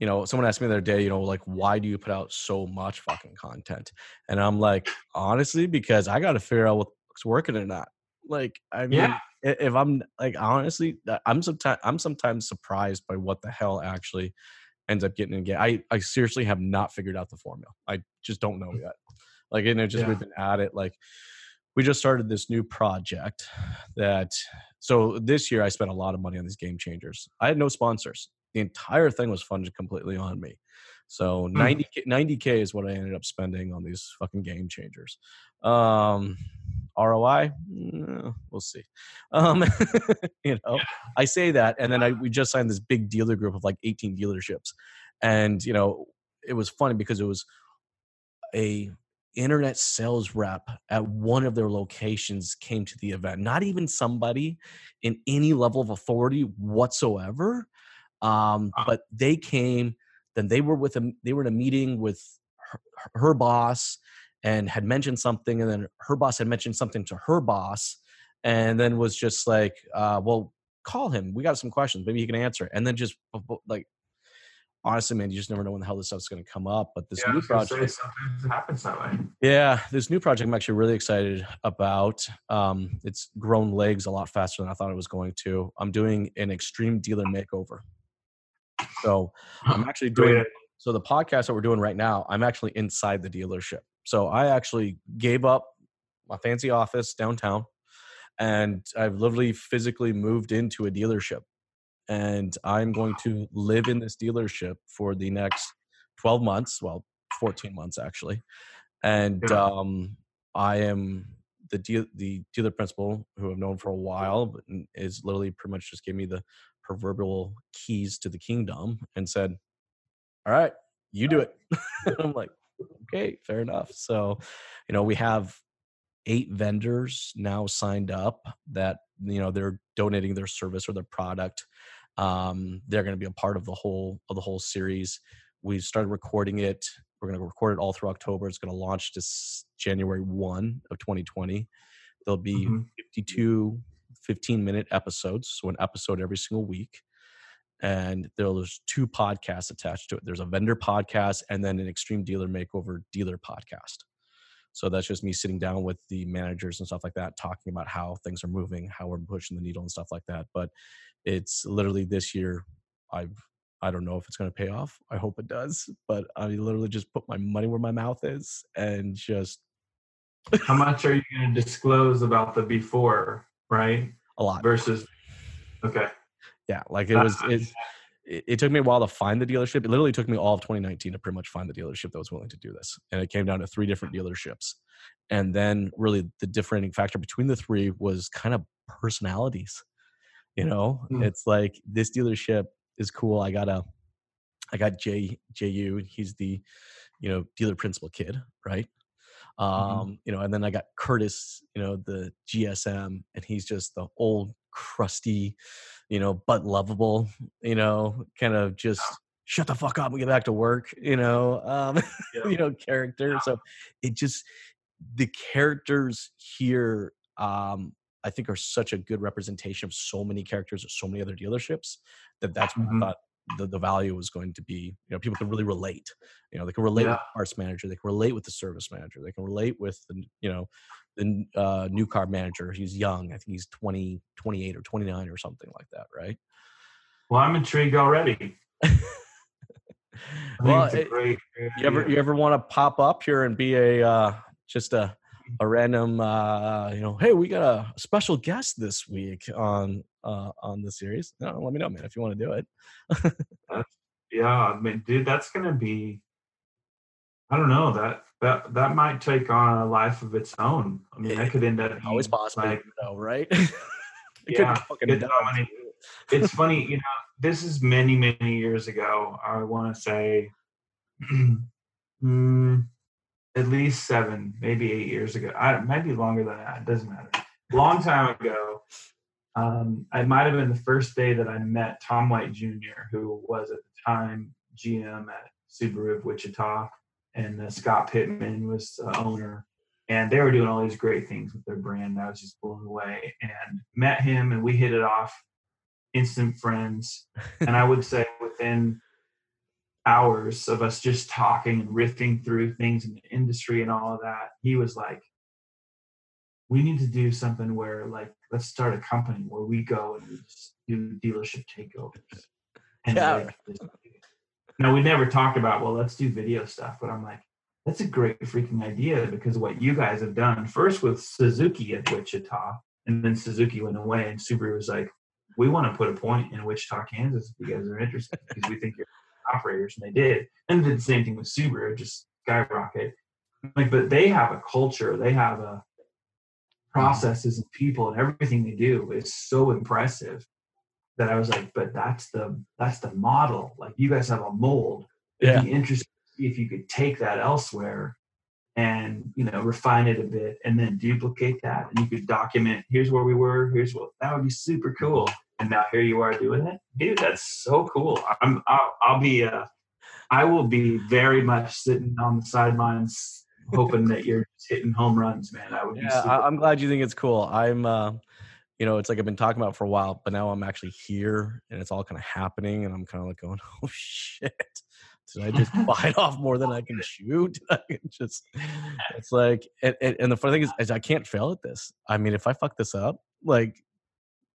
[SPEAKER 2] you know, someone asked me the other day, you know, like, why do you put out so much fucking content? And I'm like, honestly, because I got to figure out what's working or not. Like, I mean, yeah. if I'm like, honestly, uh, I'm sometimes I'm sometimes surprised by what the hell actually ends up getting again. I I seriously have not figured out the formula. I just don't know mm. yet. Like, and it just yeah. we've been at it. Like, we just started this new project that. So this year, I spent a lot of money on these game changers. I had no sponsors the entire thing was funded completely on me. So 90 mm. 90k is what I ended up spending on these fucking game changers. Um, ROI, mm, we'll see. Um, you know, I say that, and then I we just signed this big dealer group of like 18 dealerships, and you know, it was funny because it was a internet sales rep at one of their locations came to the event. Not even somebody in any level of authority whatsoever um, but they came, then they were with a, they were in a meeting with her, her boss and had mentioned something, and then her boss had mentioned something to her boss, and then was just like, uh, "Well, call him. We got some questions. Maybe he can answer." And then just like honestly, man, you just never know when the hell this stuff's going to come up. But this yeah, new project,
[SPEAKER 1] sometimes it happens that way.
[SPEAKER 2] Yeah, this new project, I'm actually really excited about. Um, it's grown legs a lot faster than I thought it was going to. I'm doing an extreme dealer makeover. So I'm actually doing so the podcast that we're doing right now, I'm actually inside the dealership. So I actually gave up my fancy office downtown and I've literally physically moved into a dealership. And I'm going to live in this dealership for the next 12 months, well, 14 months actually. And um, I am the deal, the dealer principal who I've known for a while but is literally pretty much just gave me the proverbial keys to the kingdom and said, "All right, you do it." I'm like, "Okay, fair enough." So, you know, we have eight vendors now signed up that you know they're donating their service or their product. Um, they're going to be a part of the whole of the whole series. We started recording it. We're going to record it all through October. It's going to launch this January 1 of 2020. There'll be mm-hmm. 52 15 minute episodes, so an episode every single week. And there's two podcasts attached to it. There's a vendor podcast and then an extreme dealer makeover dealer podcast. So that's just me sitting down with the managers and stuff like that, talking about how things are moving, how we're pushing the needle and stuff like that. But it's literally this year, I've I don't know if it's going to pay off. I hope it does, but I literally just put my money where my mouth is and just.
[SPEAKER 1] how much are you going to disclose about the before? Right.
[SPEAKER 2] A lot.
[SPEAKER 1] Versus. Okay.
[SPEAKER 2] Yeah, like it was. It, it, took me a while to find the dealership. It literally took me all of 2019 to pretty much find the dealership that was willing to do this. And it came down to three different dealerships. And then really the differentiating factor between the three was kind of personalities. You know, mm. it's like this dealership is cool. I got a I got J JU, he's the, you know, dealer principal kid, right? Mm-hmm. Um, you know, and then I got Curtis, you know, the GSM, and he's just the old crusty, you know, but lovable, you know, kind of just shut the fuck up and get back to work, you know, um, yeah. you know, character. So it just the characters here, um, I think are such a good representation of so many characters at so many other dealerships that that's mm-hmm. what I mm-hmm. thought the, the value was going to be you know people can really relate you know they can relate yeah. with the parts manager they can relate with the service manager they can relate with the you know the uh, new car manager he's young i think he's 20 28 or 29 or something like that right?
[SPEAKER 1] Well i'm intrigued already.
[SPEAKER 2] Well it, you ever you ever want to pop up here and be a uh, just a a random uh you know hey we got a special guest this week on uh on the series. No, let me know man if you want to do it.
[SPEAKER 1] Yeah i mean dude that's gonna be i don't know that that that might take on a life of its own. I mean that could end up
[SPEAKER 2] always possible like, you know, right?
[SPEAKER 1] Yeah, it's, it's funny you know this is many many years ago i want to say mm, at least seven, maybe eight years ago. I maybe longer than that. It doesn't matter. Long time ago, um, I might have been the first day that I met Tom White Jr., who was at the time GM at Subaru of Wichita, and uh, Scott Pittman was uh, owner. And they were doing all these great things with their brand. I was just blown away and met him, and we hit it off, instant friends. and I would say within hours of us just talking and riffing through things in the industry and all of that, he was like, we need to do something where like let's start a company where we go and we just do dealership takeovers. And yeah. like, now we never talked about well let's do video stuff, but I'm like, that's a great freaking idea because what you guys have done first with Suzuki at Wichita, and then Suzuki went away and Subaru was like, we want to put a point in Wichita, Kansas if you guys are interested because we think you're operators, and they did. And did the same thing with Subaru, just skyrocket. Like, but they have a culture, they have a processes and people and everything they do is so impressive that I was like, but that's the that's the model. Like you guys have a mold. Yeah. It'd be interesting if you could take that elsewhere and you know refine it a bit and then duplicate that and you could document here's where we were here's what that would be super cool and now here you are doing it? Dude that's so cool. I'm i'll, I'll be uh i will be very much sitting on the sidelines hoping that you're hitting home runs man. I would
[SPEAKER 2] yeah I, i'm glad you think it's cool. I'm uh you know it's like i've been talking about for a while but now i'm actually here and it's all kind of happening and i'm kind of like going oh shit. Did I just bite off more than I can shoot? I can just, it's like, and, and, the funny thing is, is, I can't fail at this. I mean, if I fuck this up, like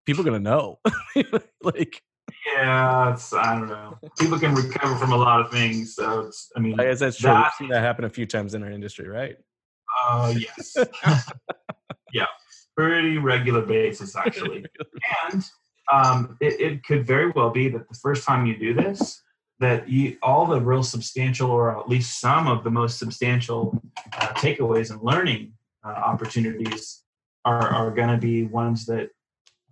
[SPEAKER 2] people are gonna know. like
[SPEAKER 1] yeah, it's I don't know. People can recover from a lot of things, so it's I mean
[SPEAKER 2] I guess that's true. That, We've seen that happen a few times in our industry, right?
[SPEAKER 1] Uh yes. yeah. Pretty regular basis actually. and um it, it could very well be that the first time you do this, that you all the real substantial or at least some of the most substantial uh, takeaways and learning uh, opportunities are, are going to be ones that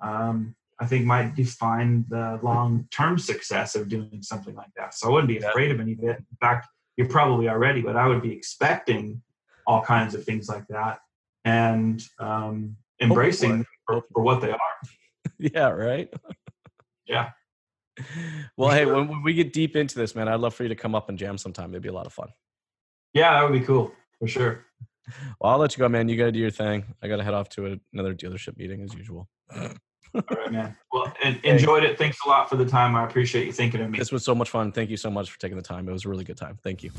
[SPEAKER 1] um, I think might define the long term success of doing something like that. So I wouldn't be afraid of any of it. In fact, you're probably already, but I would be expecting all kinds of things like that and um, embracing for, for what they are.
[SPEAKER 2] yeah, right.
[SPEAKER 1] Yeah.
[SPEAKER 2] Well, hey, when, when we get deep into this, man, I'd love for you to come up and jam sometime. It'd be a lot of fun.
[SPEAKER 1] Yeah, that would be cool for sure.
[SPEAKER 2] Well, I'll let you go, man. You got to do your thing. I got to head off to another dealership meeting as usual.
[SPEAKER 1] All right, man. Well, and enjoyed it. Thanks a lot for the time. I appreciate you thinking of me.
[SPEAKER 2] This was so much fun. Thank you so much for taking the time. It was a really good time. Thank you.